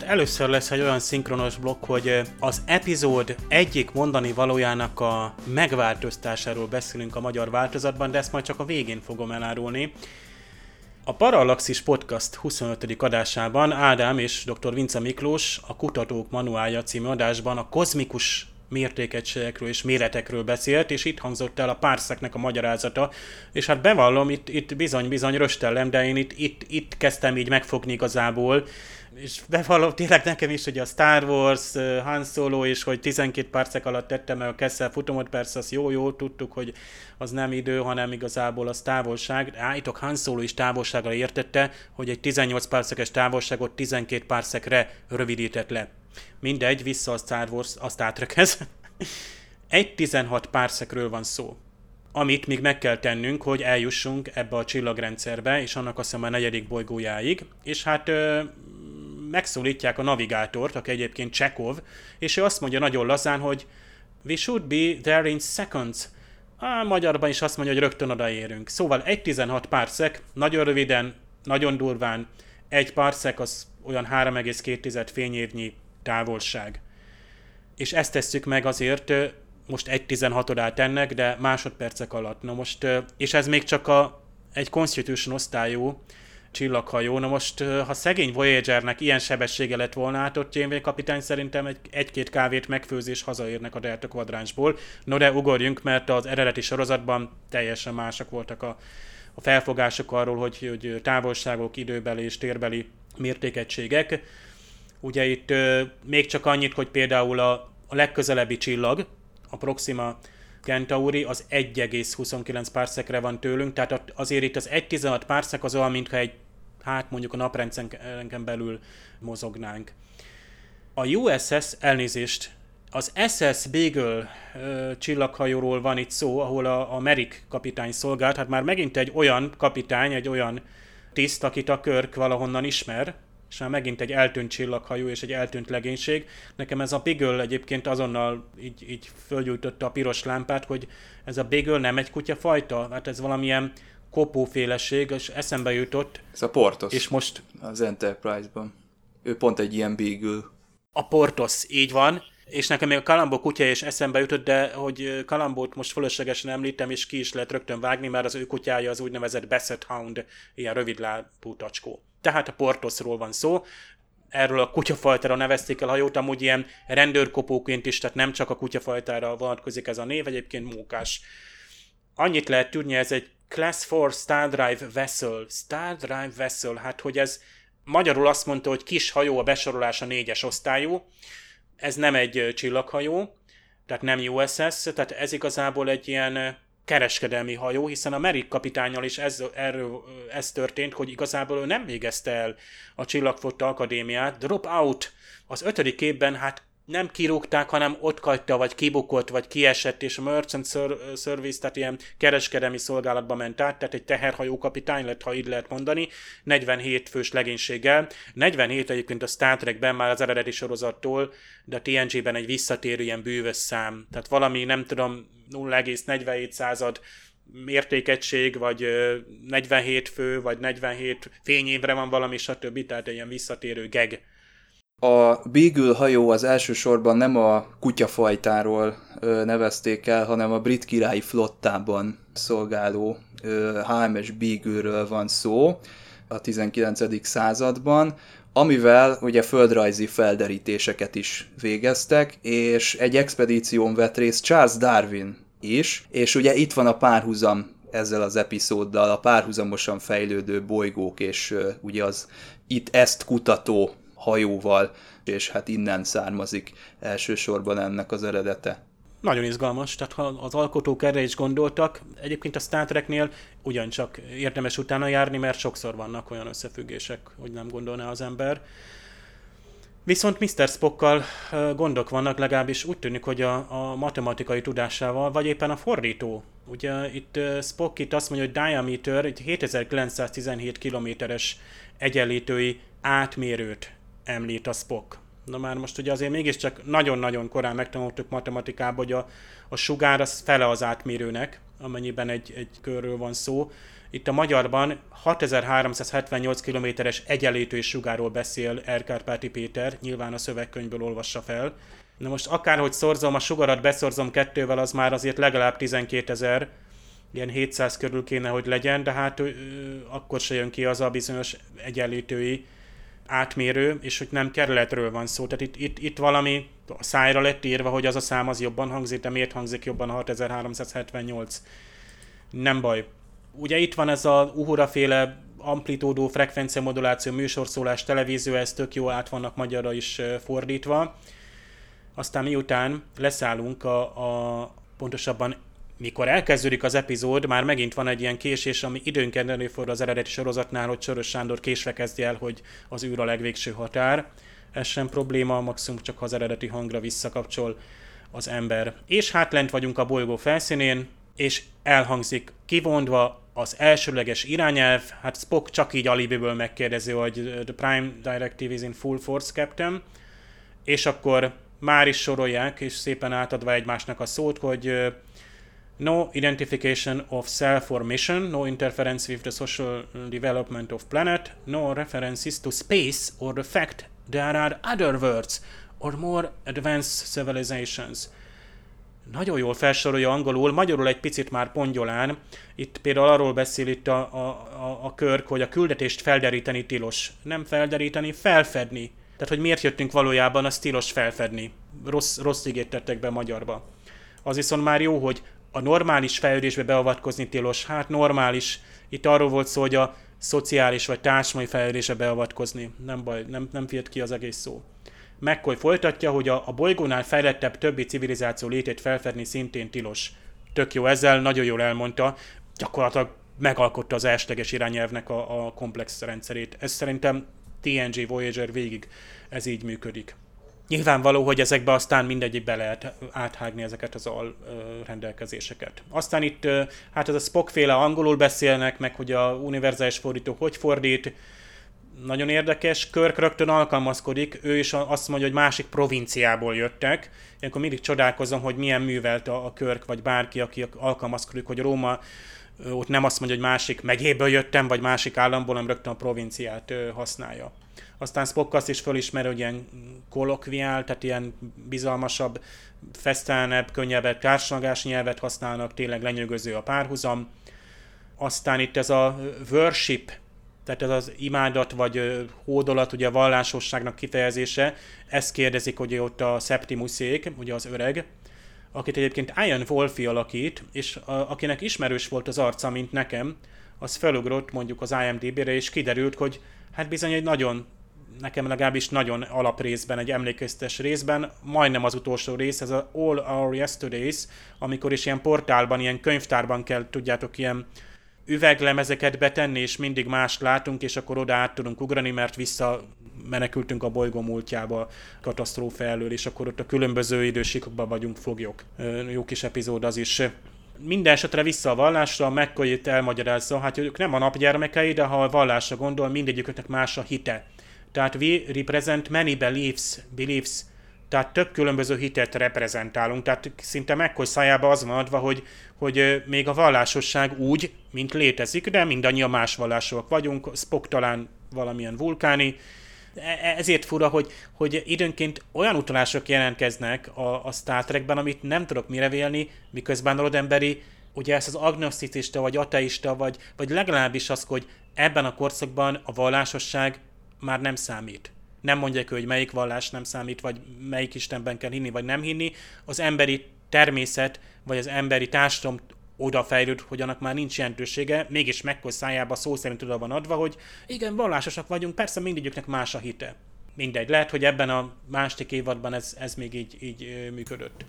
Először lesz egy olyan szinkronos blokk, hogy az epizód egyik mondani valójának a megváltoztásáról beszélünk a magyar változatban, de ezt majd csak a végén fogom elárulni. A Parallaxis Podcast 25. adásában Ádám és dr. Vince Miklós a Kutatók Manuálja című adásban a kozmikus mértékegységekről és méretekről beszélt, és itt hangzott el a párszeknek a magyarázata, és hát bevallom, itt, itt bizony-bizony röstellem, de én itt, itt, itt kezdtem így megfogni igazából, és bevallom tényleg nekem is, hogy a Star Wars, Han Solo, és hogy 12 percek alatt tettem meg a Kessel futamot, persze az jó-jó, tudtuk, hogy az nem idő, hanem igazából az távolság. Állítok, Han Solo is távolságra értette, hogy egy 18 percekes távolságot 12 percekre rövidített le. Mindegy, vissza a Star Wars, azt átrekez. Egy 16 párszekről van szó amit még meg kell tennünk, hogy eljussunk ebbe a csillagrendszerbe, és annak azt hiszem a negyedik bolygójáig, és hát ö, megszólítják a navigátort, aki egyébként Csekov, és ő azt mondja nagyon lazán, hogy we should be there in seconds. A magyarban is azt mondja, hogy rögtön odaérünk. Szóval 1.16 párszek, nagyon röviden, nagyon durván, egy párszek az olyan 3,2 fényévnyi távolság. És ezt tesszük meg azért, most 1.16-odát ennek, de másodpercek alatt. Na most, és ez még csak a, egy Constitution osztályú csillaghajó. Na most, ha szegény Voyagernek ilyen sebessége lett volna, hát ott Janeway kapitány szerintem egy, egy-két kávét megfőzés hazaérnek a Delta kvadránsból. No de ugorjunk, mert az eredeti sorozatban teljesen mások voltak a, a felfogások arról, hogy, hogy távolságok, időbeli és térbeli mértékegységek. Ugye itt még csak annyit, hogy például a, a legközelebbi csillag, a Proxima Centauri az 1,29 párszekre van tőlünk, tehát azért itt az 1,16 párszek az olyan, mintha egy, hát mondjuk a naprendszeren belül mozognánk. A USS elnézést, az SS Beagle ö, csillaghajóról van itt szó, ahol a, a Merrick kapitány szolgált, hát már megint egy olyan kapitány, egy olyan tiszt, akit a Körk valahonnan ismer, és már megint egy eltűnt csillaghajó és egy eltűnt legénység. Nekem ez a Beagle egyébként azonnal így, így fölgyújtotta a piros lámpát, hogy ez a Beagle nem egy kutyafajta, hát ez valamilyen kopóféleség, és eszembe jutott. Ez a Portos. És most... Az Enterprise-ban. Ő pont egy ilyen Beagle. A Portos, így van. És nekem még a Kalambó kutya is eszembe jutott, de hogy Kalambót most fölöslegesen említem, és ki is lehet rögtön vágni, mert az ő kutyája az úgynevezett Basset Hound, ilyen rövidlábú tacskó tehát a Portosról van szó, erről a kutyafajtára nevezték el hajót, amúgy ilyen rendőrkopóként is, tehát nem csak a kutyafajtára vonatkozik ez a név, egyébként mókás. Annyit lehet tudni, ez egy Class 4 Star Drive Vessel. Star Drive Vessel, hát hogy ez magyarul azt mondta, hogy kis hajó a besorolása négyes osztályú. Ez nem egy csillaghajó, tehát nem USS, tehát ez igazából egy ilyen kereskedelmi hajó, hiszen a Merrick kapitányal is ez, erről, ez történt, hogy igazából ő nem végezte el a Csillagfotta Akadémiát. Drop out az ötödik évben hát nem kirúgták, hanem ott kagyta, vagy kibukott, vagy kiesett, és a Merchant Service, tehát ilyen kereskedelmi szolgálatba ment át, tehát egy teherhajó kapitány lett, ha így lehet mondani, 47 fős legénységgel. 47 egyébként a Star Trekben már az eredeti sorozattól, de a TNG-ben egy visszatérő ilyen bűvös szám. Tehát valami, nem tudom, 0,47 század mértékegység, vagy 47 fő, vagy 47 fényévre van valami, stb. Tehát egy ilyen visszatérő geg a Beagle hajó az elsősorban nem a kutyafajtáról nevezték el, hanem a brit királyi flottában szolgáló HMS Beagle-ről van szó a 19. században, amivel ugye földrajzi felderítéseket is végeztek, és egy expedíción vett részt Charles Darwin is, és ugye itt van a párhuzam ezzel az epizóddal, a párhuzamosan fejlődő bolygók, és uh, ugye az itt ezt kutató hajóval, és hát innen származik elsősorban ennek az eredete. Nagyon izgalmas, tehát ha az alkotók erre is gondoltak, egyébként a Star Treknél ugyancsak érdemes utána járni, mert sokszor vannak olyan összefüggések, hogy nem gondolná az ember. Viszont Mr. Spockkal gondok vannak, legalábbis úgy tűnik, hogy a, a matematikai tudásával, vagy éppen a fordító. Ugye itt Spock itt azt mondja, hogy diameter, egy 7917 kilométeres egyenlítői átmérőt említ a Spock. Na már most ugye azért mégiscsak nagyon-nagyon korán megtanultuk matematikában, hogy a, a sugár az fele az átmérőnek, amennyiben egy, egy körről van szó. Itt a magyarban 6378 kilométeres egyenlítői sugárról beszél Erkárpáti Péter, nyilván a szövegkönyvből olvassa fel. Na most akárhogy szorzom, a sugarat beszorzom kettővel, az már azért legalább 12 ezer, ilyen 700 körül kéne, hogy legyen, de hát ö, akkor se jön ki az a bizonyos egyenlítői átmérő, és hogy nem kerületről van szó. Tehát itt, itt, itt valami a szájra lett írva, hogy az a szám az jobban hangzik, de miért hangzik jobban a 6378? Nem baj. Ugye itt van ez a Uhura féle amplitúdó frekvencia moduláció műsorszólás televízió, ez tök jó át vannak magyarra is fordítva. Aztán miután leszállunk a, a pontosabban mikor elkezdődik az epizód, már megint van egy ilyen késés, ami időnként előfordul az eredeti sorozatnál, hogy Soros Sándor késve kezdi el, hogy az űr a legvégső határ. Ez sem probléma, maximum csak az eredeti hangra visszakapcsol az ember. És hát lent vagyunk a bolygó felszínén, és elhangzik kivondva az elsőleges irányelv, hát Spock csak így alibiből megkérdezi, hogy the Prime Directive is in full force, Captain, és akkor már is sorolják, és szépen átadva egymásnak a szót, hogy no identification of self or mission, no interference with the social development of planet, no references to space or the fact there are other worlds or more advanced civilizations. Nagyon jól felsorolja angolul, magyarul egy picit már pongyolán. Itt például arról beszél itt a, a, a, a körk, hogy a küldetést felderíteni tilos. Nem felderíteni, felfedni. Tehát, hogy miért jöttünk valójában, az tilos felfedni. Rossz, rossz igét tettek be magyarba. Az viszont már jó, hogy a normális fejlődésbe beavatkozni tilos. Hát normális. Itt arról volt szó, hogy a szociális vagy társadalmi fejlődésbe beavatkozni. Nem baj, nem, nem fiat ki az egész szó. McCoy folytatja, hogy a, a bolygónál fejlettebb többi civilizáció létét felfedni szintén tilos. Tök jó, ezzel nagyon jól elmondta. Gyakorlatilag megalkotta az elsőleges irányelvnek a, a komplex rendszerét. Ez szerintem TNG Voyager végig ez így működik. Nyilvánvaló, hogy ezekbe aztán mindegyikbe lehet áthágni ezeket az al rendelkezéseket. Aztán itt, hát ez a Spock féle angolul beszélnek, meg hogy a univerzális fordító hogy fordít, nagyon érdekes, Körk rögtön alkalmazkodik, ő is azt mondja, hogy másik provinciából jöttek. Ilyenkor mindig csodálkozom, hogy milyen művelt a, a Körk, vagy bárki, aki alkalmazkodik, hogy Róma ott nem azt mondja, hogy másik megyéből jöttem, vagy másik államból, hanem rögtön a provinciát használja. Aztán Spock azt is fölismer, hogy ilyen kolokviál, tehát ilyen bizalmasabb, fesztelnebb, könnyebb társadalmás nyelvet használnak, tényleg lenyűgöző a párhuzam. Aztán itt ez a worship, tehát ez az imádat vagy hódolat, ugye a vallásosságnak kifejezése, ezt kérdezik, hogy ott a Septimuszék, ugye az öreg, akit egyébként Ian Wolfi alakít, és a, akinek ismerős volt az arca, mint nekem, az felugrott mondjuk az IMDb-re, és kiderült, hogy hát bizony egy nagyon nekem legalábbis nagyon alaprészben, egy emlékeztes részben, majdnem az utolsó rész, ez a All Our Yesterdays, amikor is ilyen portálban, ilyen könyvtárban kell, tudjátok, ilyen üveglemezeket betenni, és mindig mást látunk, és akkor oda át tudunk ugrani, mert vissza menekültünk a bolygó múltjába katasztrófa elől, és akkor ott a különböző idősikokban vagyunk foglyok. Jó kis epizód az is. Minden esetre vissza a vallásra, McCoy itt elmagyarázza, hát ők nem a napgyermekei, de ha a vallásra gondol, mindegyiküknek más a hite. Tehát we represent many beliefs, beliefs, tehát több különböző hitet reprezentálunk, tehát szinte McCoy szájába az van adva, hogy, hogy még a vallásosság úgy, mint létezik, de mindannyian más vallások vagyunk, Spock talán valamilyen vulkáni, e, e, ezért fura, hogy, hogy időnként olyan utalások jelentkeznek a, a Star Trekben, amit nem tudok mire vélni, miközben Rodemberi ugye ezt az agnoszticista, vagy ateista, vagy, vagy legalábbis az, hogy ebben a korszakban a vallásosság már nem számít. Nem mondják, hogy melyik vallás nem számít, vagy melyik Istenben kell hinni, vagy nem hinni. Az emberi természet, vagy az emberi társadalom odafejlőd, hogy annak már nincs jelentősége, mégis mekkos szájába szó szerint oda van adva, hogy igen, vallásosak vagyunk, persze mindegyiknek más a hite. Mindegy, lehet, hogy ebben a másik évadban ez, ez még így, így működött.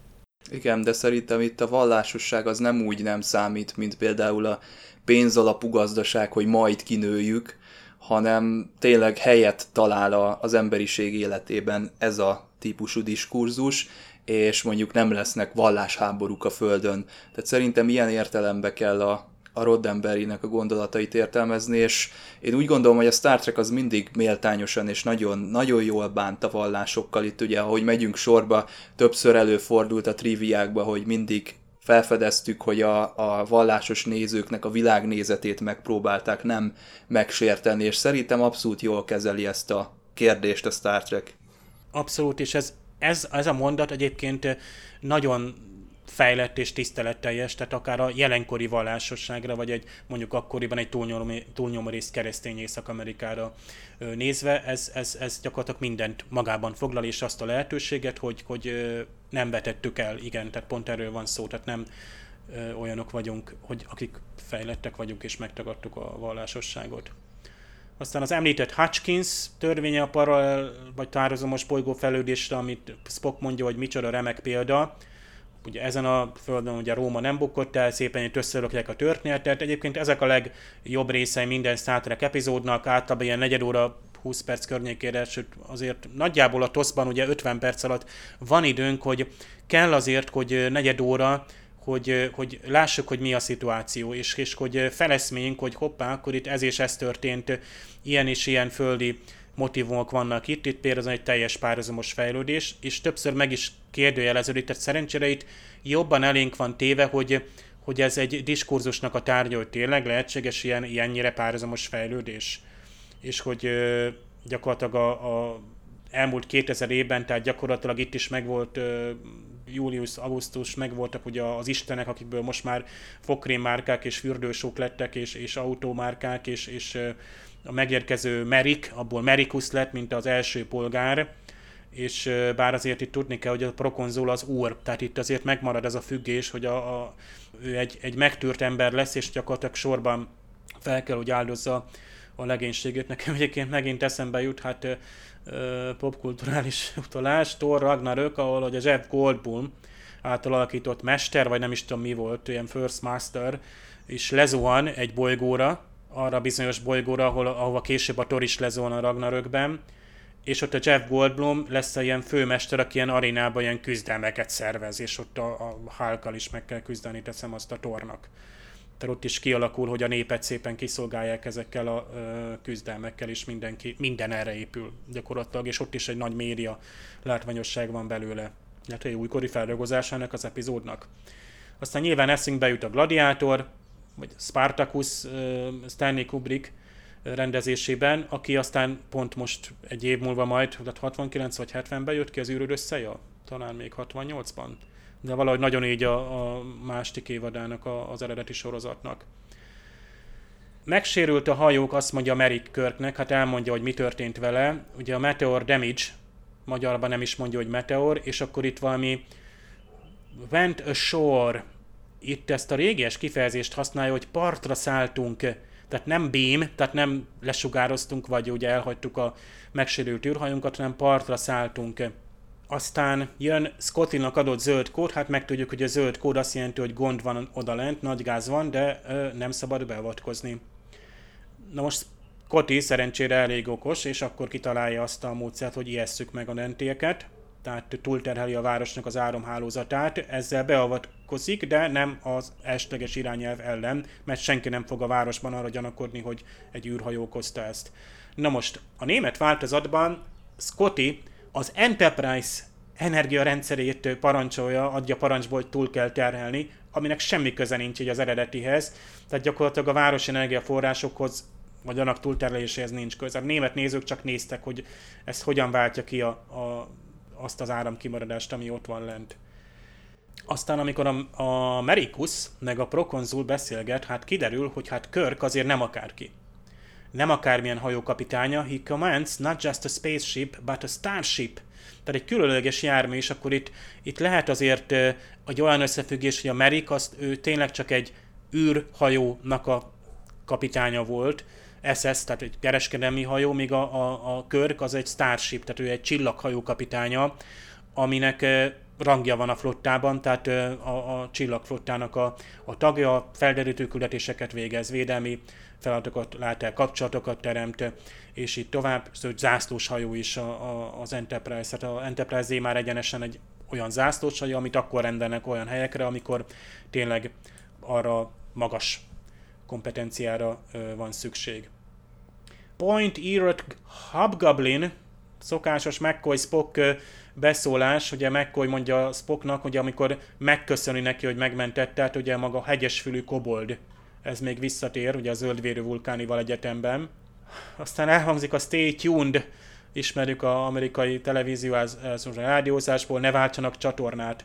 Igen, de szerintem itt a vallásosság az nem úgy nem számít, mint például a pénzalapú gazdaság, hogy majd kinőjük, hanem tényleg helyet talál az emberiség életében ez a típusú diskurzus, és mondjuk nem lesznek vallásháborúk a Földön. Tehát szerintem ilyen értelembe kell a, a Roddenberrynek a gondolatait értelmezni, és én úgy gondolom, hogy a Star Trek az mindig méltányosan és nagyon, nagyon jól bánt a vallásokkal. Itt ugye, ahogy megyünk sorba, többször előfordult a triviákba, hogy mindig felfedeztük, hogy a, a vallásos nézőknek a világnézetét megpróbálták nem megsérteni, és szerintem abszolút jól kezeli ezt a kérdést a Star Trek. Abszolút, és ez, ez, ez a mondat egyébként nagyon fejlett és tiszteletteljes, tehát akár a jelenkori vallásosságra, vagy egy mondjuk akkoriban egy túlnyomó részt keresztény Észak-Amerikára nézve, ez, ez, ez gyakorlatilag mindent magában foglal, és azt a lehetőséget, hogy, hogy nem vetettük el, igen, tehát pont erről van szó, tehát nem olyanok vagyunk, hogy akik fejlettek vagyunk, és megtagadtuk a vallásosságot. Aztán az említett Hutchkins törvénye a paralel vagy tározomos bolygó fejlődésre, amit Spock mondja, hogy micsoda remek példa, ugye ezen a földön ugye Róma nem bukott el, szépen itt összerakják a történetet. Egyébként ezek a legjobb részei minden Star Trek epizódnak, általában ilyen negyed óra 20 perc környékére, sőt azért nagyjából a toszban ugye 50 perc alatt van időnk, hogy kell azért, hogy negyed óra, hogy, hogy lássuk, hogy mi a szituáció, és, és hogy feleszméljünk, hogy hoppá, akkor itt ez és ez történt, ilyen és ilyen földi motivumok vannak itt, itt például egy teljes párhuzamos fejlődés, és többször meg is kérdőjeleződik, tehát szerencsére itt jobban elénk van téve, hogy, hogy ez egy diskurzusnak a tárgya, hogy tényleg lehetséges ilyen, ilyennyire párhuzamos fejlődés, és hogy ö, gyakorlatilag a, a elmúlt 2000 évben, tehát gyakorlatilag itt is megvolt Julius, Augustus, megvoltak ugye az istenek, akikből most már fogkrémmárkák és fürdősók lettek, és, és autómárkák, és, és a megérkező Merik, abból Merikus lett, mint az első polgár, és bár azért itt tudni kell, hogy a prokonzul az úr, tehát itt azért megmarad ez a függés, hogy a, a, ő egy, egy megtűrt ember lesz, és gyakorlatilag sorban fel kell, hogy áldozza a legénységét. Nekem egyébként megint eszembe jut, hát popkulturális utalás, Thor Ragnarök, ahol hogy a Jeff Goldblum által alakított mester, vagy nem is tudom mi volt, ilyen First Master, és lezuhan egy bolygóra, arra bizonyos bolygóra, ahol, ahova később a Thor is lezuhan a Ragnarökben, és ott a Jeff Goldblum lesz a ilyen főmester, aki ilyen arénában ilyen küzdelmeket szervez, és ott a, a hulk is meg kell küzdeni, teszem azt a tornak. Tehát ott is kialakul, hogy a népet szépen kiszolgálják ezekkel a ö, küzdelmekkel, és mindenki, minden erre épül gyakorlatilag, és ott is egy nagy média látványosság van belőle. Hát egy újkori feldolgozásának az epizódnak. Aztán nyilván eszünkbe jut a Gladiátor, vagy Spartacus Stanley Kubrick rendezésében, aki aztán pont most egy év múlva majd, tehát 69 vagy 70-ben jött ki az űrőr összeja, talán még 68-ban, de valahogy nagyon így a, a másik évadának a, az eredeti sorozatnak. Megsérült a hajók, azt mondja Merrick Körknek, hát elmondja, hogy mi történt vele. Ugye a Meteor Damage, magyarban nem is mondja, hogy Meteor, és akkor itt valami went ashore, itt ezt a régies kifejezést használja, hogy partra szálltunk, tehát nem beam, tehát nem lesugároztunk, vagy ugye elhagytuk a megsérült űrhajunkat, hanem partra szálltunk. Aztán jön Scottinak adott zöld kód, hát megtudjuk, hogy a zöld kód azt jelenti, hogy gond van odalent, nagy gáz van, de ö, nem szabad beavatkozni. Na most Scotty szerencsére elég okos, és akkor kitalálja azt a módszert, hogy ijesszük meg a dentieket, tehát túlterheli a városnak az áramhálózatát, ezzel beavatkozik, de nem az elsőleges irányelv ellen, mert senki nem fog a városban arra gyanakodni, hogy egy űrhajó okozta ezt. Na most, a német változatban Scotty az Enterprise energiarendszerét parancsolja, adja parancsból, hogy túl kell terhelni, aminek semmi köze nincs így az eredetihez, tehát gyakorlatilag a városi energiaforrásokhoz vagy annak túlterheléséhez nincs köze. A német nézők csak néztek, hogy ez hogyan váltja ki a, a azt az áramkimaradást, ami ott van lent. Aztán, amikor a, a Merikus meg a prokonzul beszélget, hát kiderül, hogy hát Körk azért nem akárki. nem akármilyen hajókapitánya, he commands not just a spaceship, but a starship. Tehát egy különleges jármű, és akkor itt, itt lehet azért egy olyan összefüggés, hogy a Merrick azt ő tényleg csak egy űrhajónak a kapitánya volt, SS, tehát egy kereskedelmi hajó, míg a, a, a Körk az egy Starship, tehát ő egy csillaghajó kapitánya, aminek rangja van a flottában, tehát a, a csillagflottának a, a tagja, felderítő küldetéseket végez, védelmi feladatokat lát el, kapcsolatokat teremt, és így tovább, szóval zászlós hajó is a, a, az Enterprise, tehát a Enterprise már egyenesen egy olyan zászlós hajó, amit akkor rendelnek olyan helyekre, amikor tényleg arra magas kompetenciára van szükség. Point Erot Hobgoblin, szokásos McCoy Spock beszólás, ugye McCoy mondja Spocknak, hogy amikor megköszöni neki, hogy megmentette, tehát ugye maga hegyesfülű kobold. Ez még visszatér, ugye a zöldvérű vulkánival egyetemben. Aztán elhangzik a Stay Tuned, ismerjük az amerikai televíziós rádiózásból, ne váltsanak csatornát.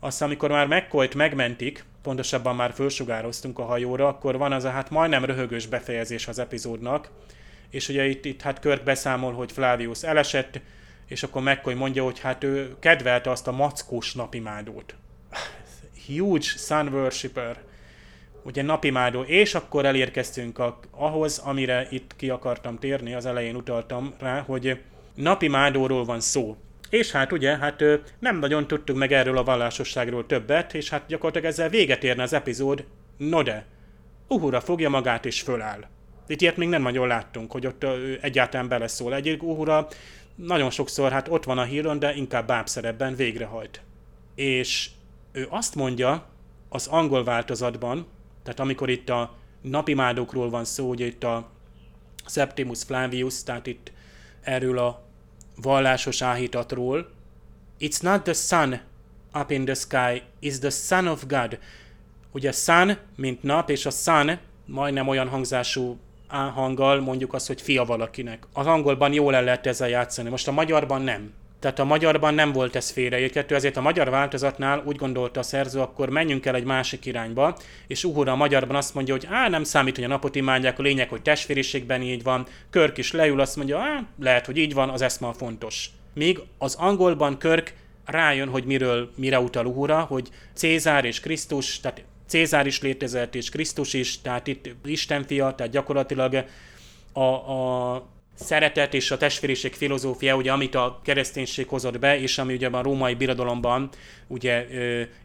Aztán amikor már McCoy-t megmentik, pontosabban már fölsugároztunk a hajóra, akkor van az a hát majdnem röhögös befejezés az epizódnak, és ugye itt, itt hát Kört beszámol, hogy Flavius elesett, és akkor McCoy mondja, hogy hát ő kedvelte azt a mackós napimádót. Huge sun worshipper. Ugye napimádó, és akkor elérkeztünk a, ahhoz, amire itt ki akartam térni, az elején utaltam rá, hogy napimádóról van szó. És hát ugye, hát nem nagyon tudtuk meg erről a vallásosságról többet, és hát gyakorlatilag ezzel véget érne az epizód. No de, Uhura fogja magát és föláll. Itt ilyet még nem nagyon láttunk, hogy ott ő egyáltalán beleszól. Egy Uhura nagyon sokszor hát ott van a híron, de inkább bábszerebben végrehajt. És ő azt mondja az angol változatban, tehát amikor itt a napimádókról van szó, hogy itt a Septimus Flavius, tehát itt erről a vallásos áhítatról, It's not the sun up in the sky, it's the son of God. Ugye sun, mint nap, és a sun majdnem olyan hangzású hanggal mondjuk azt, hogy fia valakinek. Az angolban jól el lehet ezzel játszani, most a magyarban nem. Tehát a magyarban nem volt ez félreérthető, ezért a magyar változatnál úgy gondolta a szerző, akkor menjünk el egy másik irányba, és Uhura a magyarban azt mondja, hogy á, nem számít, hogy a napot imádják, a lényeg, hogy testvériségben így van, Körk is leül, azt mondja, á, lehet, hogy így van, az eszma fontos. Míg az angolban Körk rájön, hogy miről, mire utal Uhura, hogy Cézár és Krisztus, tehát Cézár is létezett, és Krisztus is, tehát itt Isten fia, tehát gyakorlatilag a, a szeretet és a testvériség filozófia, ugye, amit a kereszténység hozott be, és ami ugye a római birodalomban ugye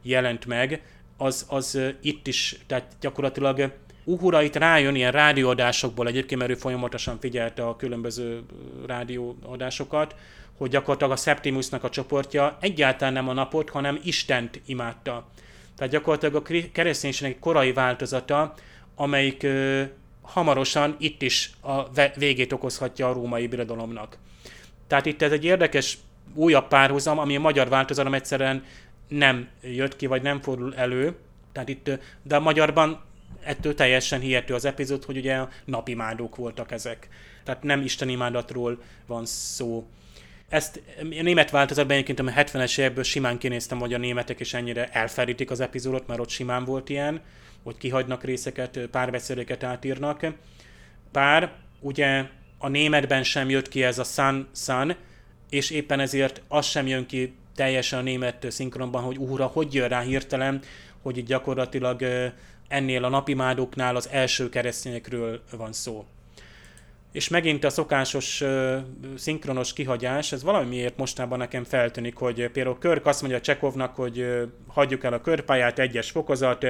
jelent meg, az, az itt is, tehát gyakorlatilag Uhura itt rájön ilyen rádióadásokból, egyébként mert ő folyamatosan figyelte a különböző rádióadásokat, hogy gyakorlatilag a Septimusnak a csoportja egyáltalán nem a napot, hanem Istent imádta. Tehát gyakorlatilag a kereszténységnek egy korai változata, amelyik ö, hamarosan itt is a végét okozhatja a római birodalomnak. Tehát itt ez egy érdekes újabb párhuzam, ami a magyar változatom egyszerűen nem jött ki, vagy nem fordul elő. Tehát itt, de a magyarban ettől teljesen hihető az epizód, hogy ugye napimádók voltak ezek. Tehát nem istenimádatról van szó. Ezt a német változatban egyébként a 70-es évekből simán kinéztem, hogy a németek is ennyire elfelítik az epizódot, mert ott simán volt ilyen, hogy kihagynak részeket, párbeszédeket átírnak. Pár, ugye a németben sem jött ki ez a Sun Sun, és éppen ezért az sem jön ki teljesen a német szinkronban, hogy úra, hogy jön rá hirtelen, hogy itt gyakorlatilag ennél a napimádóknál az első keresztényekről van szó és megint a szokásos szinkronos kihagyás, ez valamiért mostában nekem feltűnik, hogy például Körk azt mondja Csekovnak, hogy hagyjuk el a körpályát, egyes fokozat,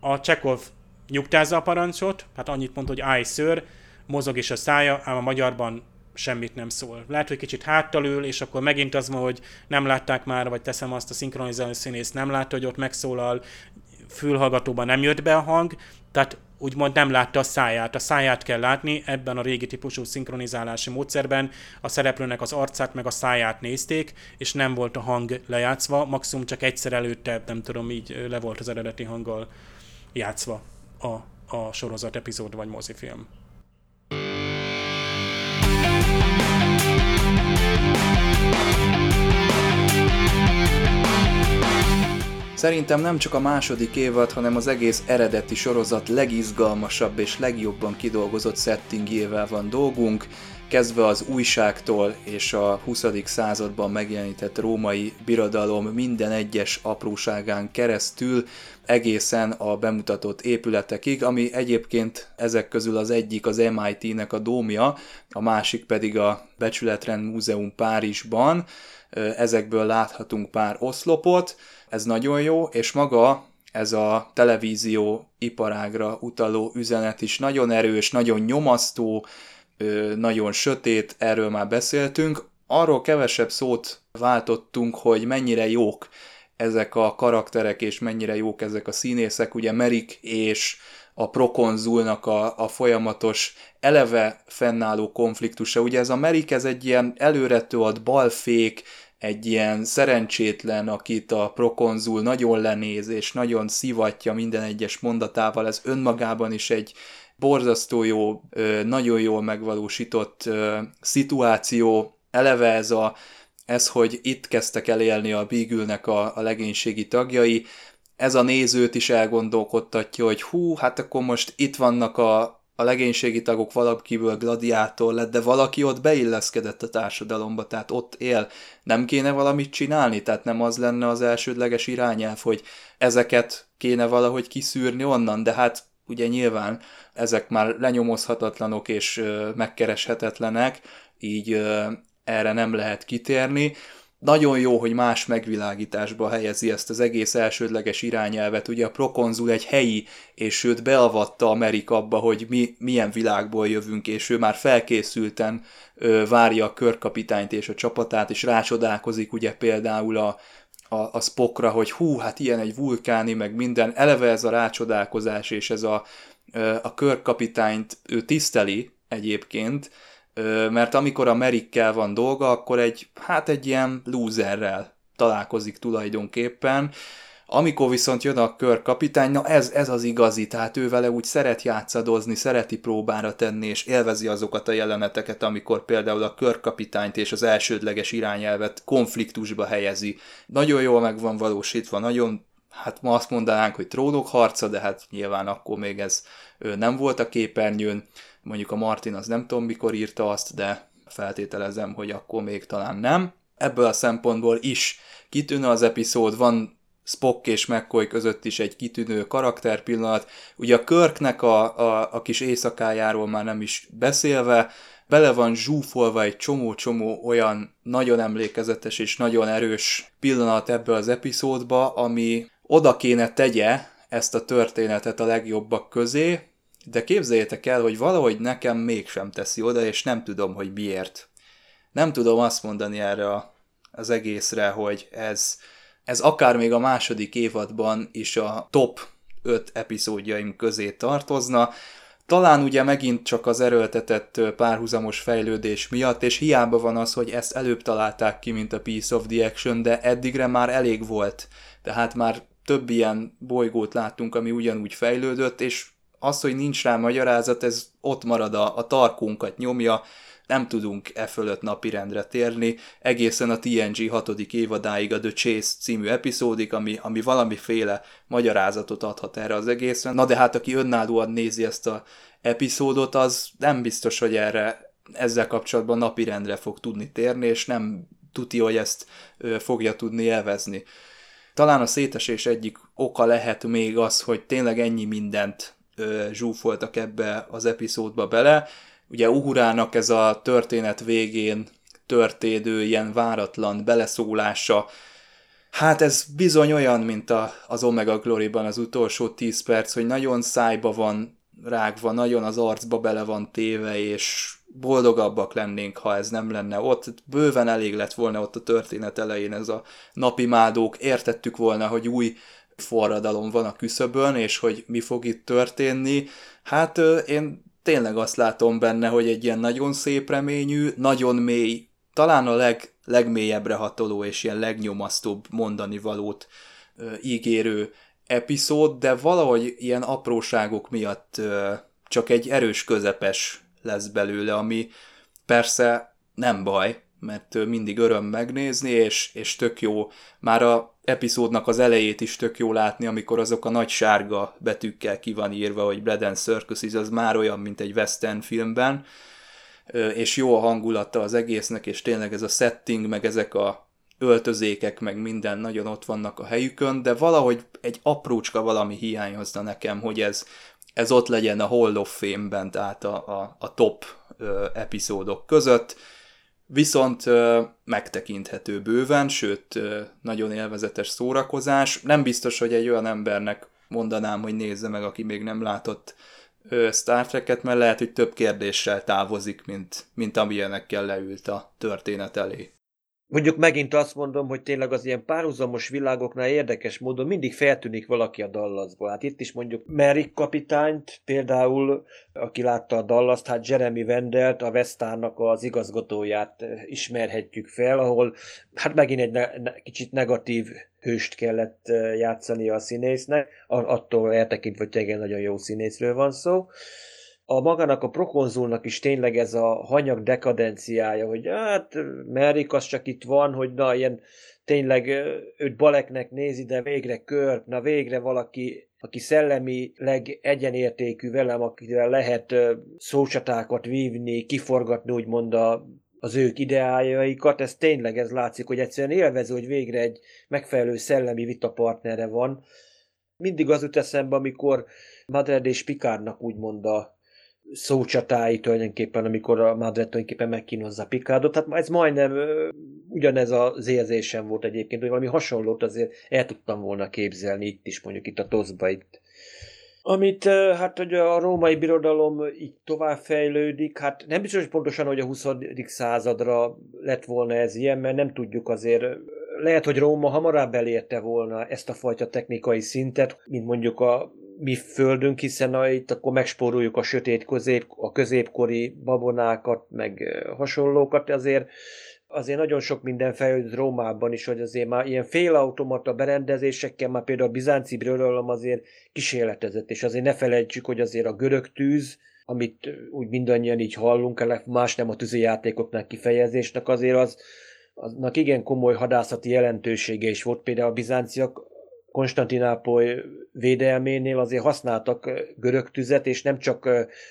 a Csekov nyugtázza a parancsot, hát annyit mond, hogy állj szőr, mozog is a szája, ám a magyarban semmit nem szól. Lehet, hogy kicsit háttal ül, és akkor megint az van, hogy nem látták már, vagy teszem azt a szinkronizáló színész, nem látta, hogy ott megszólal, fülhallgatóban nem jött be a hang, tehát úgymond nem látta a száját. A száját kell látni, ebben a régi típusú szinkronizálási módszerben a szereplőnek az arcát meg a száját nézték, és nem volt a hang lejátszva, maximum csak egyszer előtte, nem tudom, így le volt az eredeti hanggal játszva a, a sorozat epizód vagy mozifilm. Szerintem nem csak a második évad, hanem az egész eredeti sorozat legizgalmasabb és legjobban kidolgozott settingjével van dolgunk, kezdve az újságtól és a 20. században megjelenített római birodalom minden egyes apróságán keresztül egészen a bemutatott épületekig, ami egyébként ezek közül az egyik az MIT-nek a dómja, a másik pedig a Becsületrend Múzeum Párizsban. Ezekből láthatunk pár oszlopot, ez nagyon jó, és maga ez a televízió iparágra utaló üzenet is nagyon erős, nagyon nyomasztó, nagyon sötét, erről már beszéltünk. Arról kevesebb szót váltottunk, hogy mennyire jók ezek a karakterek, és mennyire jók ezek a színészek. Ugye Merik és a prokonzulnak a, a folyamatos eleve fennálló konfliktusa. Ugye ez a Merik, ez egy ilyen előretőad balfék, egy ilyen szerencsétlen, akit a prokonzul nagyon lenéz, és nagyon szivatja minden egyes mondatával, ez önmagában is egy borzasztó jó, nagyon jól megvalósított szituáció, eleve ez a ez, hogy itt kezdtek el élni a Beagle-nek a, a legénységi tagjai, ez a nézőt is elgondolkodtatja, hogy hú, hát akkor most itt vannak a, a legénységi tagok valakiből gladiátor lett, de valaki ott beilleszkedett a társadalomba, tehát ott él. Nem kéne valamit csinálni? Tehát nem az lenne az elsődleges irányelv, hogy ezeket kéne valahogy kiszűrni onnan, de hát ugye nyilván ezek már lenyomozhatatlanok és megkereshetetlenek, így erre nem lehet kitérni. Nagyon jó, hogy más megvilágításba helyezi ezt az egész elsődleges irányelvet. Ugye a prokonzul egy helyi, és őt beavatta Amerika abba, hogy mi milyen világból jövünk, és ő már felkészülten ö, várja a körkapitányt és a csapatát, és rácsodálkozik ugye például a, a, a Spockra, hogy hú, hát ilyen egy vulkáni, meg minden. Eleve ez a rácsodálkozás, és ez a, a körkapitányt ő tiszteli egyébként, mert amikor a Merikkel van dolga, akkor egy, hát egy ilyen loserrel találkozik tulajdonképpen, amikor viszont jön a körkapitány, na ez, ez az igazi, tehát ő vele úgy szeret játszadozni, szereti próbára tenni, és élvezi azokat a jeleneteket, amikor például a körkapitányt és az elsődleges irányelvet konfliktusba helyezi. Nagyon jól meg van valósítva, nagyon, hát ma azt mondanánk, hogy trónok harca, de hát nyilván akkor még ez nem volt a képernyőn mondjuk a Martin az nem tudom mikor írta azt, de feltételezem, hogy akkor még talán nem. Ebből a szempontból is kitűnő az epizód, van Spock és McCoy között is egy kitűnő karakterpillanat. Ugye a Körknek a, a, a kis éjszakájáról már nem is beszélve, bele van zsúfolva egy csomó-csomó olyan nagyon emlékezetes és nagyon erős pillanat ebből az epizódba, ami oda kéne tegye ezt a történetet a legjobbak közé, de képzeljétek el, hogy valahogy nekem mégsem teszi oda, és nem tudom, hogy miért. Nem tudom azt mondani erre az egészre, hogy ez, ez akár még a második évadban is a top 5 epizódjaim közé tartozna, talán ugye megint csak az erőltetett párhuzamos fejlődés miatt, és hiába van az, hogy ezt előbb találták ki, mint a Piece of the Action, de eddigre már elég volt. Tehát már több ilyen bolygót láttunk, ami ugyanúgy fejlődött, és az, hogy nincs rá magyarázat, ez ott marad a, a tarkunkat nyomja, nem tudunk e fölött napirendre térni, egészen a TNG hatodik évadáig a The Chase című epizódik, ami, ami valamiféle magyarázatot adhat erre az egészre. Na de hát aki önállóan nézi ezt a epizódot, az nem biztos, hogy erre ezzel kapcsolatban napirendre fog tudni térni, és nem tuti, hogy ezt fogja tudni élvezni. Talán a szétesés egyik oka lehet még az, hogy tényleg ennyi mindent zsúfoltak ebbe az epizódba bele. Ugye Uhurának ez a történet végén történő ilyen váratlan beleszólása, hát ez bizony olyan, mint a, az Omega Glory-ban az utolsó 10 perc, hogy nagyon szájba van rágva, nagyon az arcba bele van téve, és boldogabbak lennénk, ha ez nem lenne ott. Bőven elég lett volna ott a történet elején ez a napi mádók, értettük volna, hogy új forradalom van a küszöbön, és hogy mi fog itt történni. Hát én tényleg azt látom benne, hogy egy ilyen nagyon szép reményű, nagyon mély, talán a leg, legmélyebbre hatoló és ilyen legnyomasztóbb mondani valót ígérő epizód, de valahogy ilyen apróságok miatt csak egy erős közepes lesz belőle, ami persze nem baj, mert mindig öröm megnézni, és, és tök jó, már a epizódnak az elejét is tök jó látni, amikor azok a nagy sárga betűkkel ki van írva, hogy Blood and Circus az már olyan, mint egy western filmben, és jó a hangulata az egésznek, és tényleg ez a setting, meg ezek a öltözékek, meg minden nagyon ott vannak a helyükön, de valahogy egy aprócska valami hiányozna nekem, hogy ez, ez ott legyen a Hall of Fame-ben, tehát a, a, a top epizódok között, viszont megtekinthető bőven, sőt, nagyon élvezetes szórakozás. Nem biztos, hogy egy olyan embernek mondanám, hogy nézze meg, aki még nem látott Star Trek-et, mert lehet, hogy több kérdéssel távozik, mint, mint amilyenekkel leült a történet elé. Mondjuk megint azt mondom, hogy tényleg az ilyen párhuzamos világoknál érdekes módon mindig feltűnik valaki a Dallasból. Hát itt is mondjuk Merrick kapitányt, például, aki látta a dallas hát Jeremy Vendelt, a Vesztárnak az igazgatóját ismerhetjük fel, ahol hát megint egy ne- ne- kicsit negatív hőst kellett játszani a színésznek, attól eltekintve, hogy tényleg nagyon jó színészről van szó a magának a prokonzulnak is tényleg ez a hanyag dekadenciája, hogy hát Merik az csak itt van, hogy na ilyen tényleg őt Baleknek nézi, de végre kör, na végre valaki, aki szellemileg egyenértékű velem, akivel lehet szócsatákat vívni, kiforgatni úgymond a, az ők ideájaikat, ez tényleg ez látszik, hogy egyszerűen élvező, hogy végre egy megfelelő szellemi vitapartnere van. Mindig az jut eszembe, amikor Madred és Pikárnak úgymond a szócsatái tulajdonképpen, amikor a Madrid tulajdonképpen megkínozza Picardot. Tehát ez majdnem ugyanez az érzésem volt egyébként, hogy valami hasonlót azért el tudtam volna képzelni itt is, mondjuk itt a Toszba itt. Amit hát, hogy a római birodalom így tovább fejlődik, hát nem biztos hogy pontosan, hogy a 20. századra lett volna ez ilyen, mert nem tudjuk azért, lehet, hogy Róma hamarabb elérte volna ezt a fajta technikai szintet, mint mondjuk a mi földünk, hiszen a, itt akkor megspóroljuk a sötét közép, a középkori babonákat, meg hasonlókat, azért azért nagyon sok minden fejlődött Rómában is, hogy azért már ilyen félautomata berendezésekkel, már például a bizánci birodalom azért kísérletezett, és azért ne felejtsük, hogy azért a görög tűz, amit úgy mindannyian így hallunk, más nem a tűzijátékoknak kifejezésnek, azért az, aznak igen komoly hadászati jelentősége is volt. Például a bizánciak Konstantinápoly védelménél azért használtak görög tüzet, és nem csak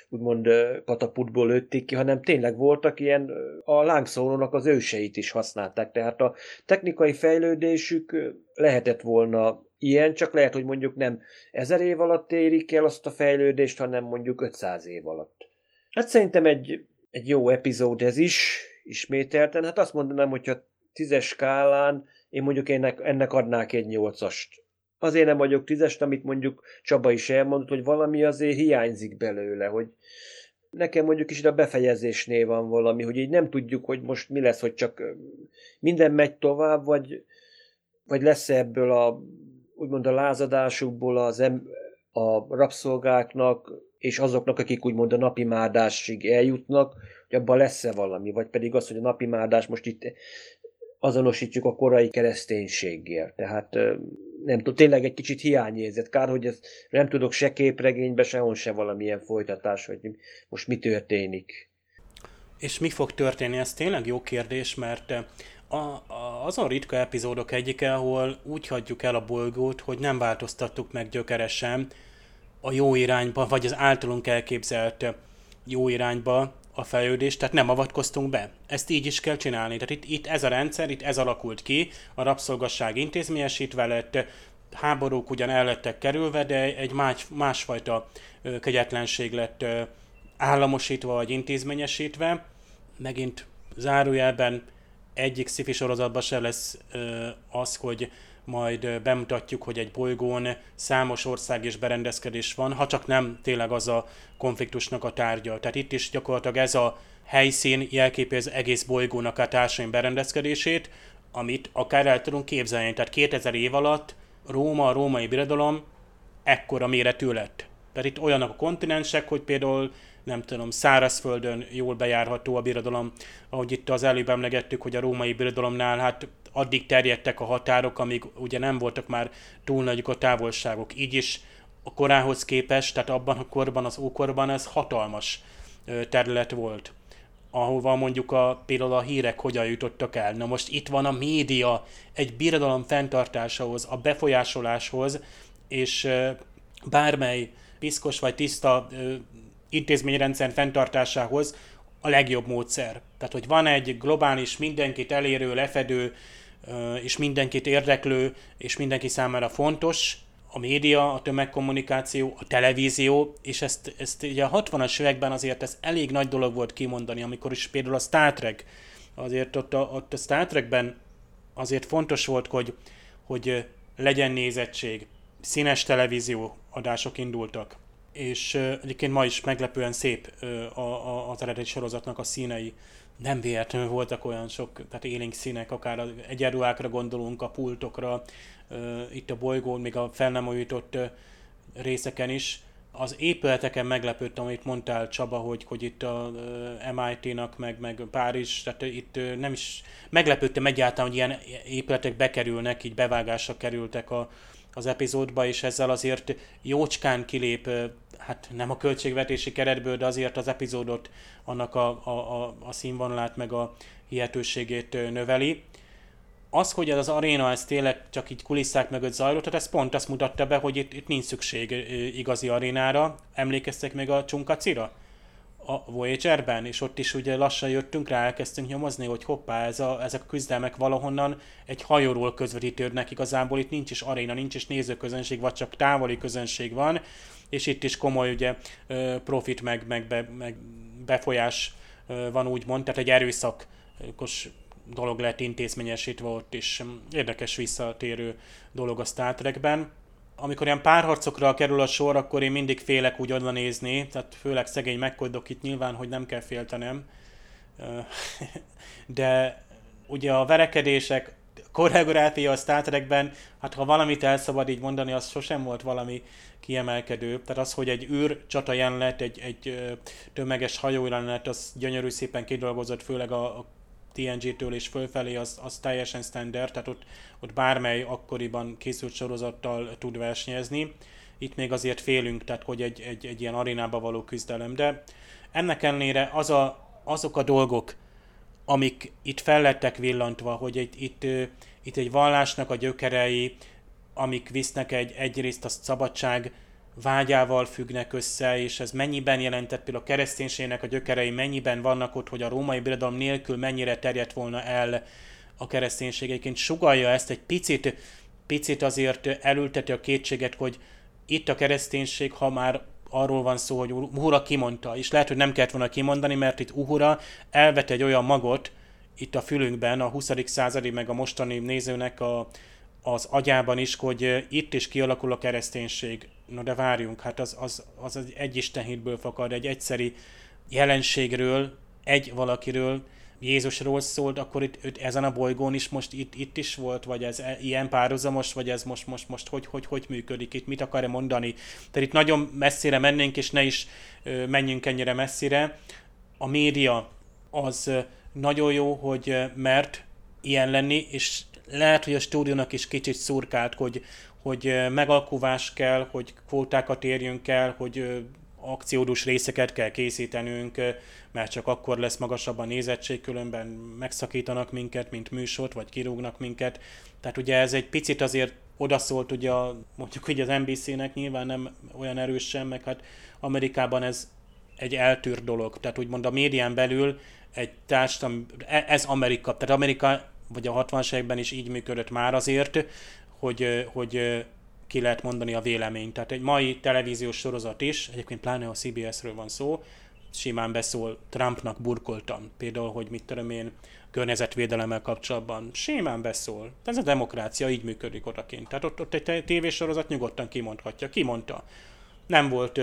úgymond kataputból lőtték ki, hanem tényleg voltak ilyen, a lángszórónak az őseit is használták. Tehát a technikai fejlődésük lehetett volna ilyen, csak lehet, hogy mondjuk nem ezer év alatt érik el azt a fejlődést, hanem mondjuk 500 év alatt. Hát szerintem egy, egy jó epizód ez is, ismételten. Hát azt mondanám, hogyha tízes skálán én mondjuk ennek, ennek adnák egy nyolcast azért nem vagyok tízes, amit mondjuk Csaba is elmondott, hogy valami azért hiányzik belőle, hogy nekem mondjuk is a befejezésnél van valami, hogy így nem tudjuk, hogy most mi lesz, hogy csak minden megy tovább, vagy, vagy lesz ebből a úgymond a lázadásukból az em, a rabszolgáknak, és azoknak, akik úgymond a napi márdásig eljutnak, hogy abban lesz-e valami, vagy pedig az, hogy a napi márdás most itt azonosítjuk a korai kereszténységgel. Tehát nem tudom, tényleg egy kicsit hiányérzet. Kár, hogy ez nem tudok se képregénybe, sehol se valamilyen folytatás, hogy most mi történik. És mi fog történni? Ez tényleg jó kérdés, mert a, a, azon ritka epizódok egyike, ahol úgy hagyjuk el a bolygót, hogy nem változtattuk meg gyökeresen a jó irányba, vagy az általunk elképzelt jó irányba a fejlődést, tehát nem avatkoztunk be. Ezt így is kell csinálni. Tehát itt, itt ez a rendszer, itt ez alakult ki, a rabszolgasság intézményesítve lett, háborúk ugyan el lettek kerülve, de egy más, másfajta kegyetlenség lett államosítva vagy intézményesítve. Megint zárójelben egyik sci sorozatban se lesz az, hogy majd bemutatjuk, hogy egy bolygón számos ország és berendezkedés van, ha csak nem tényleg az a konfliktusnak a tárgya. Tehát itt is gyakorlatilag ez a helyszín jelképi az egész bolygónak a társadalmi berendezkedését, amit akár el tudunk képzelni. Tehát 2000 év alatt Róma, a római birodalom ekkora méretű lett. Tehát itt olyanok a kontinensek, hogy például nem tudom, szárazföldön jól bejárható a birodalom, ahogy itt az előbb emlegettük, hogy a római birodalomnál hát addig terjedtek a határok, amíg ugye nem voltak már túl nagyok a távolságok. Így is a korához képest, tehát abban a korban, az ókorban ez hatalmas terület volt. ahova mondjuk a, például a hírek hogyan jutottak el. Na most itt van a média egy birodalom fenntartásához, a befolyásoláshoz, és bármely piszkos vagy tiszta intézményrendszer fenntartásához a legjobb módszer. Tehát, hogy van egy globális, mindenkit elérő, lefedő, és mindenkit érdeklő, és mindenki számára fontos, a média, a tömegkommunikáció, a televízió, és ezt, ezt ugye a 60-as években azért ez elég nagy dolog volt kimondani, amikor is például a Star Trek, azért ott a, ott a Star Trekben azért fontos volt, hogy, hogy legyen nézettség, színes televízió adások indultak, és egyébként ma is meglepően szép a, a, az eredeti sorozatnak a színei. Nem véletlenül voltak olyan sok, tehát élénk színek, akár az egyenruhákra gondolunk, a pultokra, itt a bolygón, még a fel nem újított részeken is. Az épületeken meglepődtem, amit mondtál Csaba, hogy, hogy itt a MIT-nak, meg, meg Párizs, tehát itt nem is meglepődtem egyáltalán, hogy ilyen épületek bekerülnek, így bevágásra kerültek a, az epizódba, és ezzel azért jócskán kilép, hát nem a költségvetési keretből, de azért az epizódot, annak a, a, a, a színvonalát, meg a hihetőségét növeli az, hogy az aréna ez tényleg csak így kulisszák mögött zajlott, tehát ez pont azt mutatta be, hogy itt, itt nincs szükség igazi arénára. Emlékeztek még a Csunkacira? A Voyager-ben, és ott is ugye lassan jöttünk rá, elkezdtünk nyomozni, hogy hoppá, ez a, ezek a küzdelmek valahonnan egy hajóról közvetítődnek, igazából itt nincs is aréna, nincs is nézőközönség, vagy csak távoli közönség van, és itt is komoly ugye profit meg, meg, be, meg befolyás van úgymond, tehát egy erőszakos dolog lett intézményesítve ott is. Érdekes visszatérő dolog a Star Trekben. Amikor ilyen párharcokra kerül a sor, akkor én mindig félek úgy oda nézni, tehát főleg szegény megkodok itt nyilván, hogy nem kell féltenem. De ugye a verekedések, koreográfia a Star Trekben, hát ha valamit elszabad így mondani, az sosem volt valami kiemelkedő. Tehát az, hogy egy űr csata jelenet, egy, egy tömeges hajó jelenet, az gyönyörű szépen kidolgozott, főleg a, a TNG-től és fölfelé az, az teljesen standard, tehát ott, ott bármely akkoriban készült sorozattal tud versenyezni. Itt még azért félünk, tehát hogy egy, egy, egy ilyen arénába való küzdelem, de ennek ellenére az a, azok a dolgok, amik itt fellettek villantva, hogy egy, itt, itt egy vallásnak a gyökerei, amik visznek egy, egyrészt a szabadság vágyával függnek össze, és ez mennyiben jelentett például a kereszténységnek a gyökerei, mennyiben vannak ott, hogy a római birodalom nélkül mennyire terjedt volna el a kereszténység. Egyébként sugalja ezt egy picit, picit azért elülteti a kétséget, hogy itt a kereszténység, ha már arról van szó, hogy Uhura kimondta, és lehet, hogy nem kellett volna kimondani, mert itt Uhura elvet egy olyan magot itt a fülünkben, a 20. századi meg a mostani nézőnek a, az agyában is, hogy itt is kialakul a kereszténység. No de várjunk, hát az, az, az egy istenhitből fakad, egy egyszeri jelenségről, egy valakiről, Jézusról szólt, akkor itt, itt ezen a bolygón is most itt, itt is volt, vagy ez e, ilyen párhuzamos, vagy ez most, most, most hogy, hogy, hogy működik, itt mit akar-e mondani. Tehát itt nagyon messzire mennénk, és ne is ö, menjünk ennyire messzire. A média az nagyon jó, hogy mert ilyen lenni, és lehet, hogy a stúdiónak is kicsit szurkált, hogy, hogy megalkuvás kell, hogy kvótákat érjünk el, hogy akciódus részeket kell készítenünk, mert csak akkor lesz magasabb a nézettség, különben megszakítanak minket, mint műsort, vagy kirúgnak minket. Tehát ugye ez egy picit azért odaszólt ugye a, mondjuk ugye az NBC-nek nyilván nem olyan erősen, meg hát Amerikában ez egy eltűr dolog. Tehát úgymond a médián belül egy társadalom, e, ez Amerika, tehát Amerika vagy a 60-as években is így működött már azért, hogy, hogy ki lehet mondani a véleményt. Tehát egy mai televíziós sorozat is, egyébként pláne a CBS-ről van szó, simán beszól, Trumpnak burkoltam. Például, hogy mit tudom én, környezetvédelemmel kapcsolatban. Simán beszól. Ez a demokrácia így működik odakint. Tehát ott, ott egy tévésorozat nyugodtan kimondhatja. Kimondta. Nem volt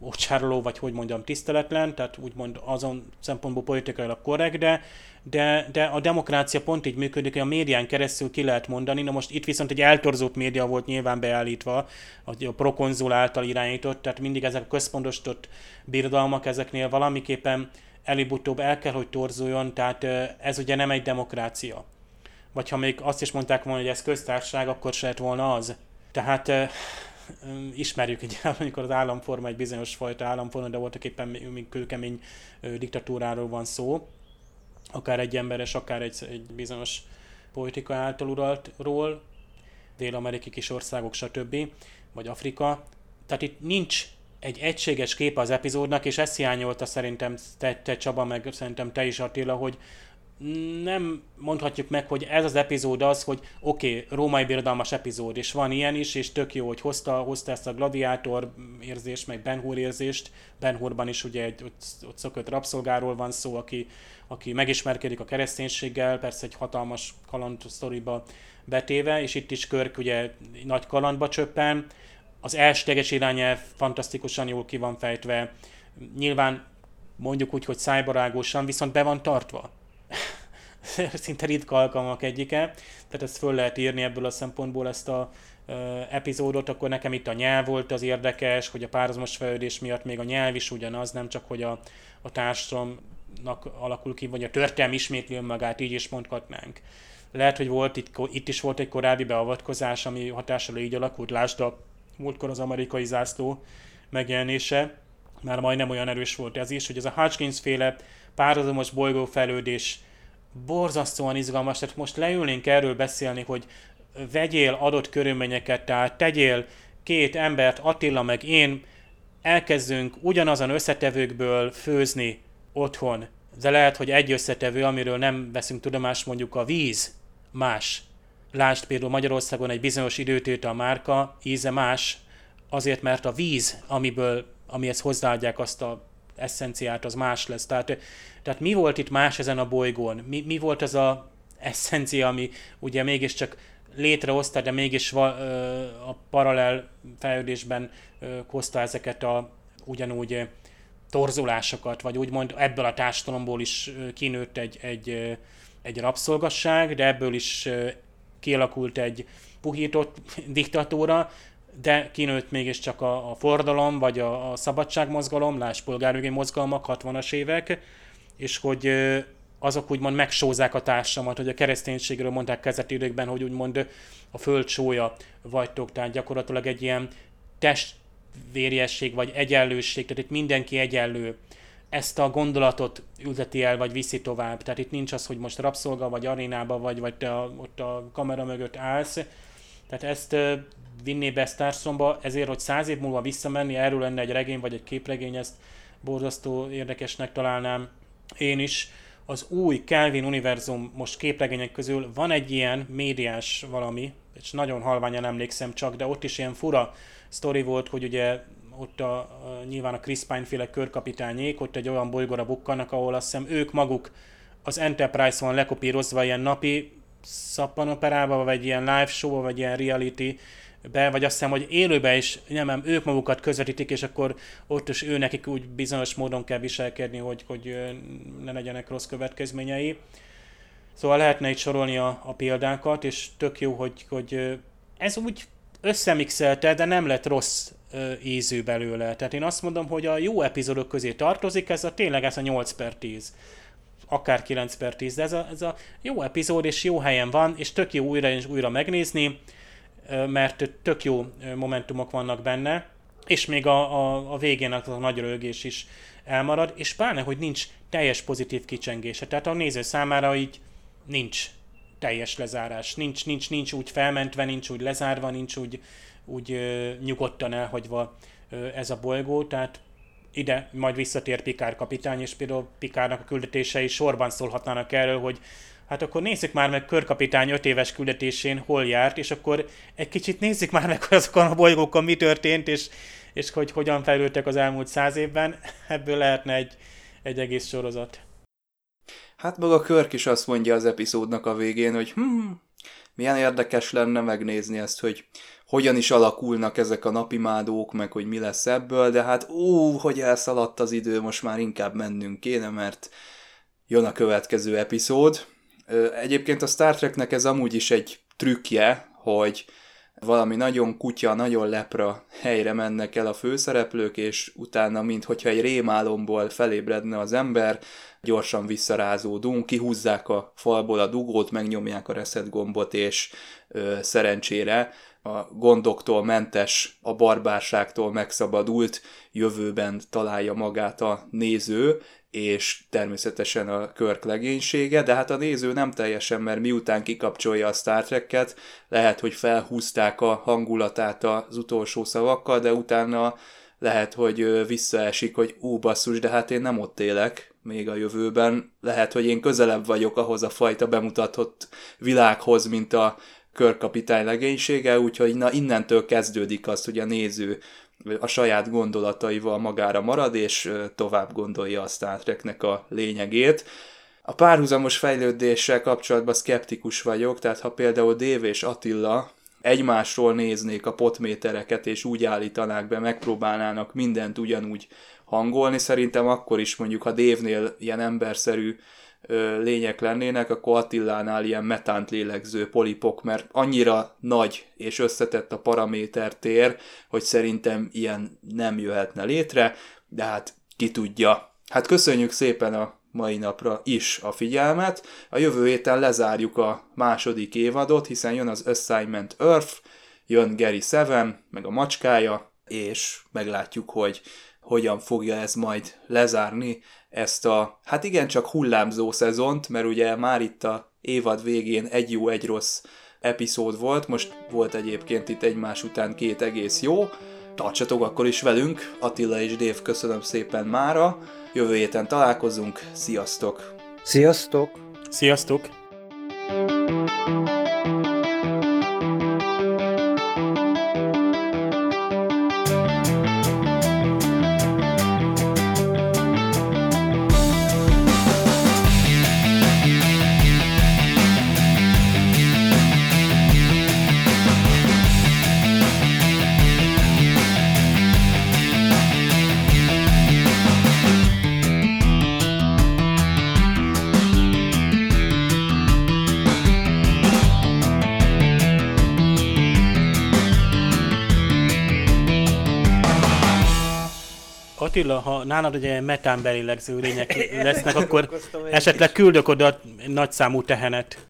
ö, ocsároló, vagy hogy mondjam, tiszteletlen, tehát úgymond azon szempontból politikailag korrekt, de de, de a demokrácia pont így működik, hogy a médián keresztül ki lehet mondani. Na most itt viszont egy eltorzott média volt nyilván beállítva, a prokonzul által irányított, tehát mindig ezek a központosított birodalmak ezeknél valamiképpen előbb-utóbb el kell, hogy torzuljon, tehát ez ugye nem egy demokrácia. Vagy ha még azt is mondták volna, hogy ez köztársaság, akkor se lett volna az. Tehát ismerjük egy, amikor az államforma egy bizonyos fajta államforma, de voltak éppen még kőkemény diktatúráról van szó, akár egy emberes, akár egy, egy bizonyos politika által uraltról, dél-amerikai kis országok, stb., vagy Afrika. Tehát itt nincs egy egységes kép az epizódnak, és ezt hiányolta szerintem te, te Csaba, meg szerintem te is Attila, hogy nem mondhatjuk meg, hogy ez az epizód az, hogy oké, okay, római birodalmas epizód, és van ilyen is, és tök jó, hogy hozta, hozta ezt a gladiátor érzést, meg Ben Hur érzést. Ben Hurban is ugye egy ott, ott szökött rabszolgáról van szó, aki, aki megismerkedik a kereszténységgel, persze egy hatalmas kaland sztoriba betéve, és itt is Körk ugye nagy kalandba csöppen. Az elsőleges irányelv fantasztikusan jól ki van fejtve. Nyilván mondjuk úgy, hogy szájbarágosan, viszont be van tartva szinte ritka alkalmak egyike, tehát ezt föl lehet írni ebből a szempontból ezt a epizódot, akkor nekem itt a nyelv volt az érdekes, hogy a párhuzamos fejlődés miatt még a nyelv is ugyanaz, nem csak, hogy a, a társadalomnak alakul ki, vagy a történelmi ismétli önmagát, így is mondhatnánk. Lehet, hogy volt itt, itt is volt egy korábbi beavatkozás, ami hatással így alakult, lásd a múltkor az amerikai zászló megjelenése, már majdnem olyan erős volt ez is, hogy ez a Hodgkins féle párhuzamos bolygófejlődés borzasztóan izgalmas, tehát most leülnénk erről beszélni, hogy vegyél adott körülményeket, tehát tegyél két embert, Attila meg én, elkezdünk ugyanazon összetevőkből főzni otthon, de lehet, hogy egy összetevő, amiről nem veszünk tudomást, mondjuk a víz más. Lásd például Magyarországon egy bizonyos időtétel márka, íze más, azért mert a víz, amiből, amihez hozzáadják azt a eszenciát, az más lesz. Tehát, tehát mi volt itt más ezen a bolygón? Mi, mi volt az a eszencia, ami ugye mégiscsak létrehozta, de mégis a paralel fejlődésben hozta ezeket a ugyanúgy torzulásokat, vagy úgymond ebből a társadalomból is kinőtt egy, egy, egy rabszolgasság, de ebből is kialakult egy puhított diktatúra, de kinőtt mégiscsak a, a fordalom, vagy a, a szabadságmozgalom, láss polgárjogi mozgalmak, 60-as évek, és hogy azok úgymond megsózák a társamat, hogy a kereszténységről mondták kezdeti időkben, hogy úgymond a föld sója vagytok, tehát gyakorlatilag egy ilyen testvérjesség, vagy egyenlőség, tehát itt mindenki egyenlő. Ezt a gondolatot ülteti el, vagy viszi tovább. Tehát itt nincs az, hogy most rabszolga, vagy arénába, vagy, vagy te a, ott a kamera mögött állsz. Tehát ezt vinné be Starsomba, ezért, hogy száz év múlva visszamenni, erről lenne egy regény vagy egy képregény, ezt borzasztó érdekesnek találnám én is. Az új Kelvin univerzum most képregények közül van egy ilyen médiás valami, és nagyon halványan emlékszem csak, de ott is ilyen fura sztori volt, hogy ugye ott a, a, nyilván a Chris Pine féle körkapitányék, ott egy olyan bolygóra bukkannak, ahol azt hiszem ők maguk az Enterprise van lekopírozva ilyen napi szappanoperába, vagy ilyen live show vagy ilyen reality be, vagy azt hiszem, hogy élőben is nem, ők magukat közvetítik, és akkor ott is ő nekik úgy bizonyos módon kell viselkedni, hogy, hogy ne legyenek rossz következményei. Szóval lehetne itt sorolni a, a példákat, és tök jó, hogy, hogy ez úgy összemixelte, de nem lett rossz ízű belőle. Tehát én azt mondom, hogy a jó epizódok közé tartozik, ez a tényleg ez a 8 per 10 akár 9 per 10, de ez a, ez a jó epizód, és jó helyen van, és tök jó újra és újra megnézni mert tök jó momentumok vannak benne, és még a, a, a végén az a nagy rögés is elmarad, és pláne, hogy nincs teljes pozitív kicsengése. Tehát a néző számára így nincs teljes lezárás. Nincs, nincs, nincs úgy felmentve, nincs úgy lezárva, nincs úgy, úgy ö, nyugodtan elhagyva ö, ez a bolygó, tehát ide majd visszatér Pikár kapitány, és például Pikárnak a küldetései sorban szólhatnának erről, hogy hát akkor nézzük már meg körkapitány öt éves küldetésén hol járt, és akkor egy kicsit nézzük már meg, hogy azokon a bolygókon mi történt, és, és hogy hogyan fejlődtek az elmúlt száz évben. Ebből lehetne egy, egy egész sorozat. Hát maga Körk is azt mondja az epizódnak a végén, hogy hm, milyen érdekes lenne megnézni ezt, hogy hogyan is alakulnak ezek a napimádók, meg hogy mi lesz ebből, de hát ó, hogy elszaladt az idő, most már inkább mennünk kéne, mert jön a következő epizód. Egyébként a Star Treknek ez amúgy is egy trükkje, hogy valami nagyon kutya, nagyon lepra helyre mennek el a főszereplők, és utána, minthogyha egy rémálomból felébredne az ember, gyorsan visszarázódunk, kihúzzák a falból a dugót, megnyomják a reset gombot, és ö, szerencsére a gondoktól mentes, a barbárságtól megszabadult jövőben találja magát a néző, és természetesen a Körk legénysége, de hát a néző nem teljesen, mert miután kikapcsolja a Star Trek-et, lehet, hogy felhúzták a hangulatát az utolsó szavakkal, de utána lehet, hogy visszaesik, hogy ú, basszus, de hát én nem ott élek még a jövőben. Lehet, hogy én közelebb vagyok ahhoz a fajta bemutatott világhoz, mint a körkapitány legénysége, úgyhogy na innentől kezdődik az, hogy a néző a saját gondolataival magára marad, és tovább gondolja a Star Treknek a lényegét. A párhuzamos fejlődéssel kapcsolatban szkeptikus vagyok, tehát ha például Dave és Attila egymásról néznék a potmétereket, és úgy állítanák be, megpróbálnának mindent ugyanúgy hangolni, szerintem akkor is mondjuk, ha Dévnél ilyen emberszerű lények lennének, akkor Attilánál ilyen metánt lélegző polipok, mert annyira nagy és összetett a paraméter tér, hogy szerintem ilyen nem jöhetne létre, de hát ki tudja. Hát köszönjük szépen a mai napra is a figyelmet. A jövő héten lezárjuk a második évadot, hiszen jön az Assignment Earth, jön Gary Seven, meg a macskája, és meglátjuk, hogy hogyan fogja ez majd lezárni ezt a, hát igen, csak hullámzó szezont, mert ugye már itt a évad végén egy jó, egy rossz epizód volt, most volt egyébként itt egymás után két egész jó. Tartsatok akkor is velünk, Attila és Dév köszönöm szépen mára, jövő héten találkozunk, sziasztok! Sziasztok! Sziasztok! Attila, ha nálad ugye metánbelélegző lények lesznek, akkor esetleg küldök oda nagyszámú tehenet.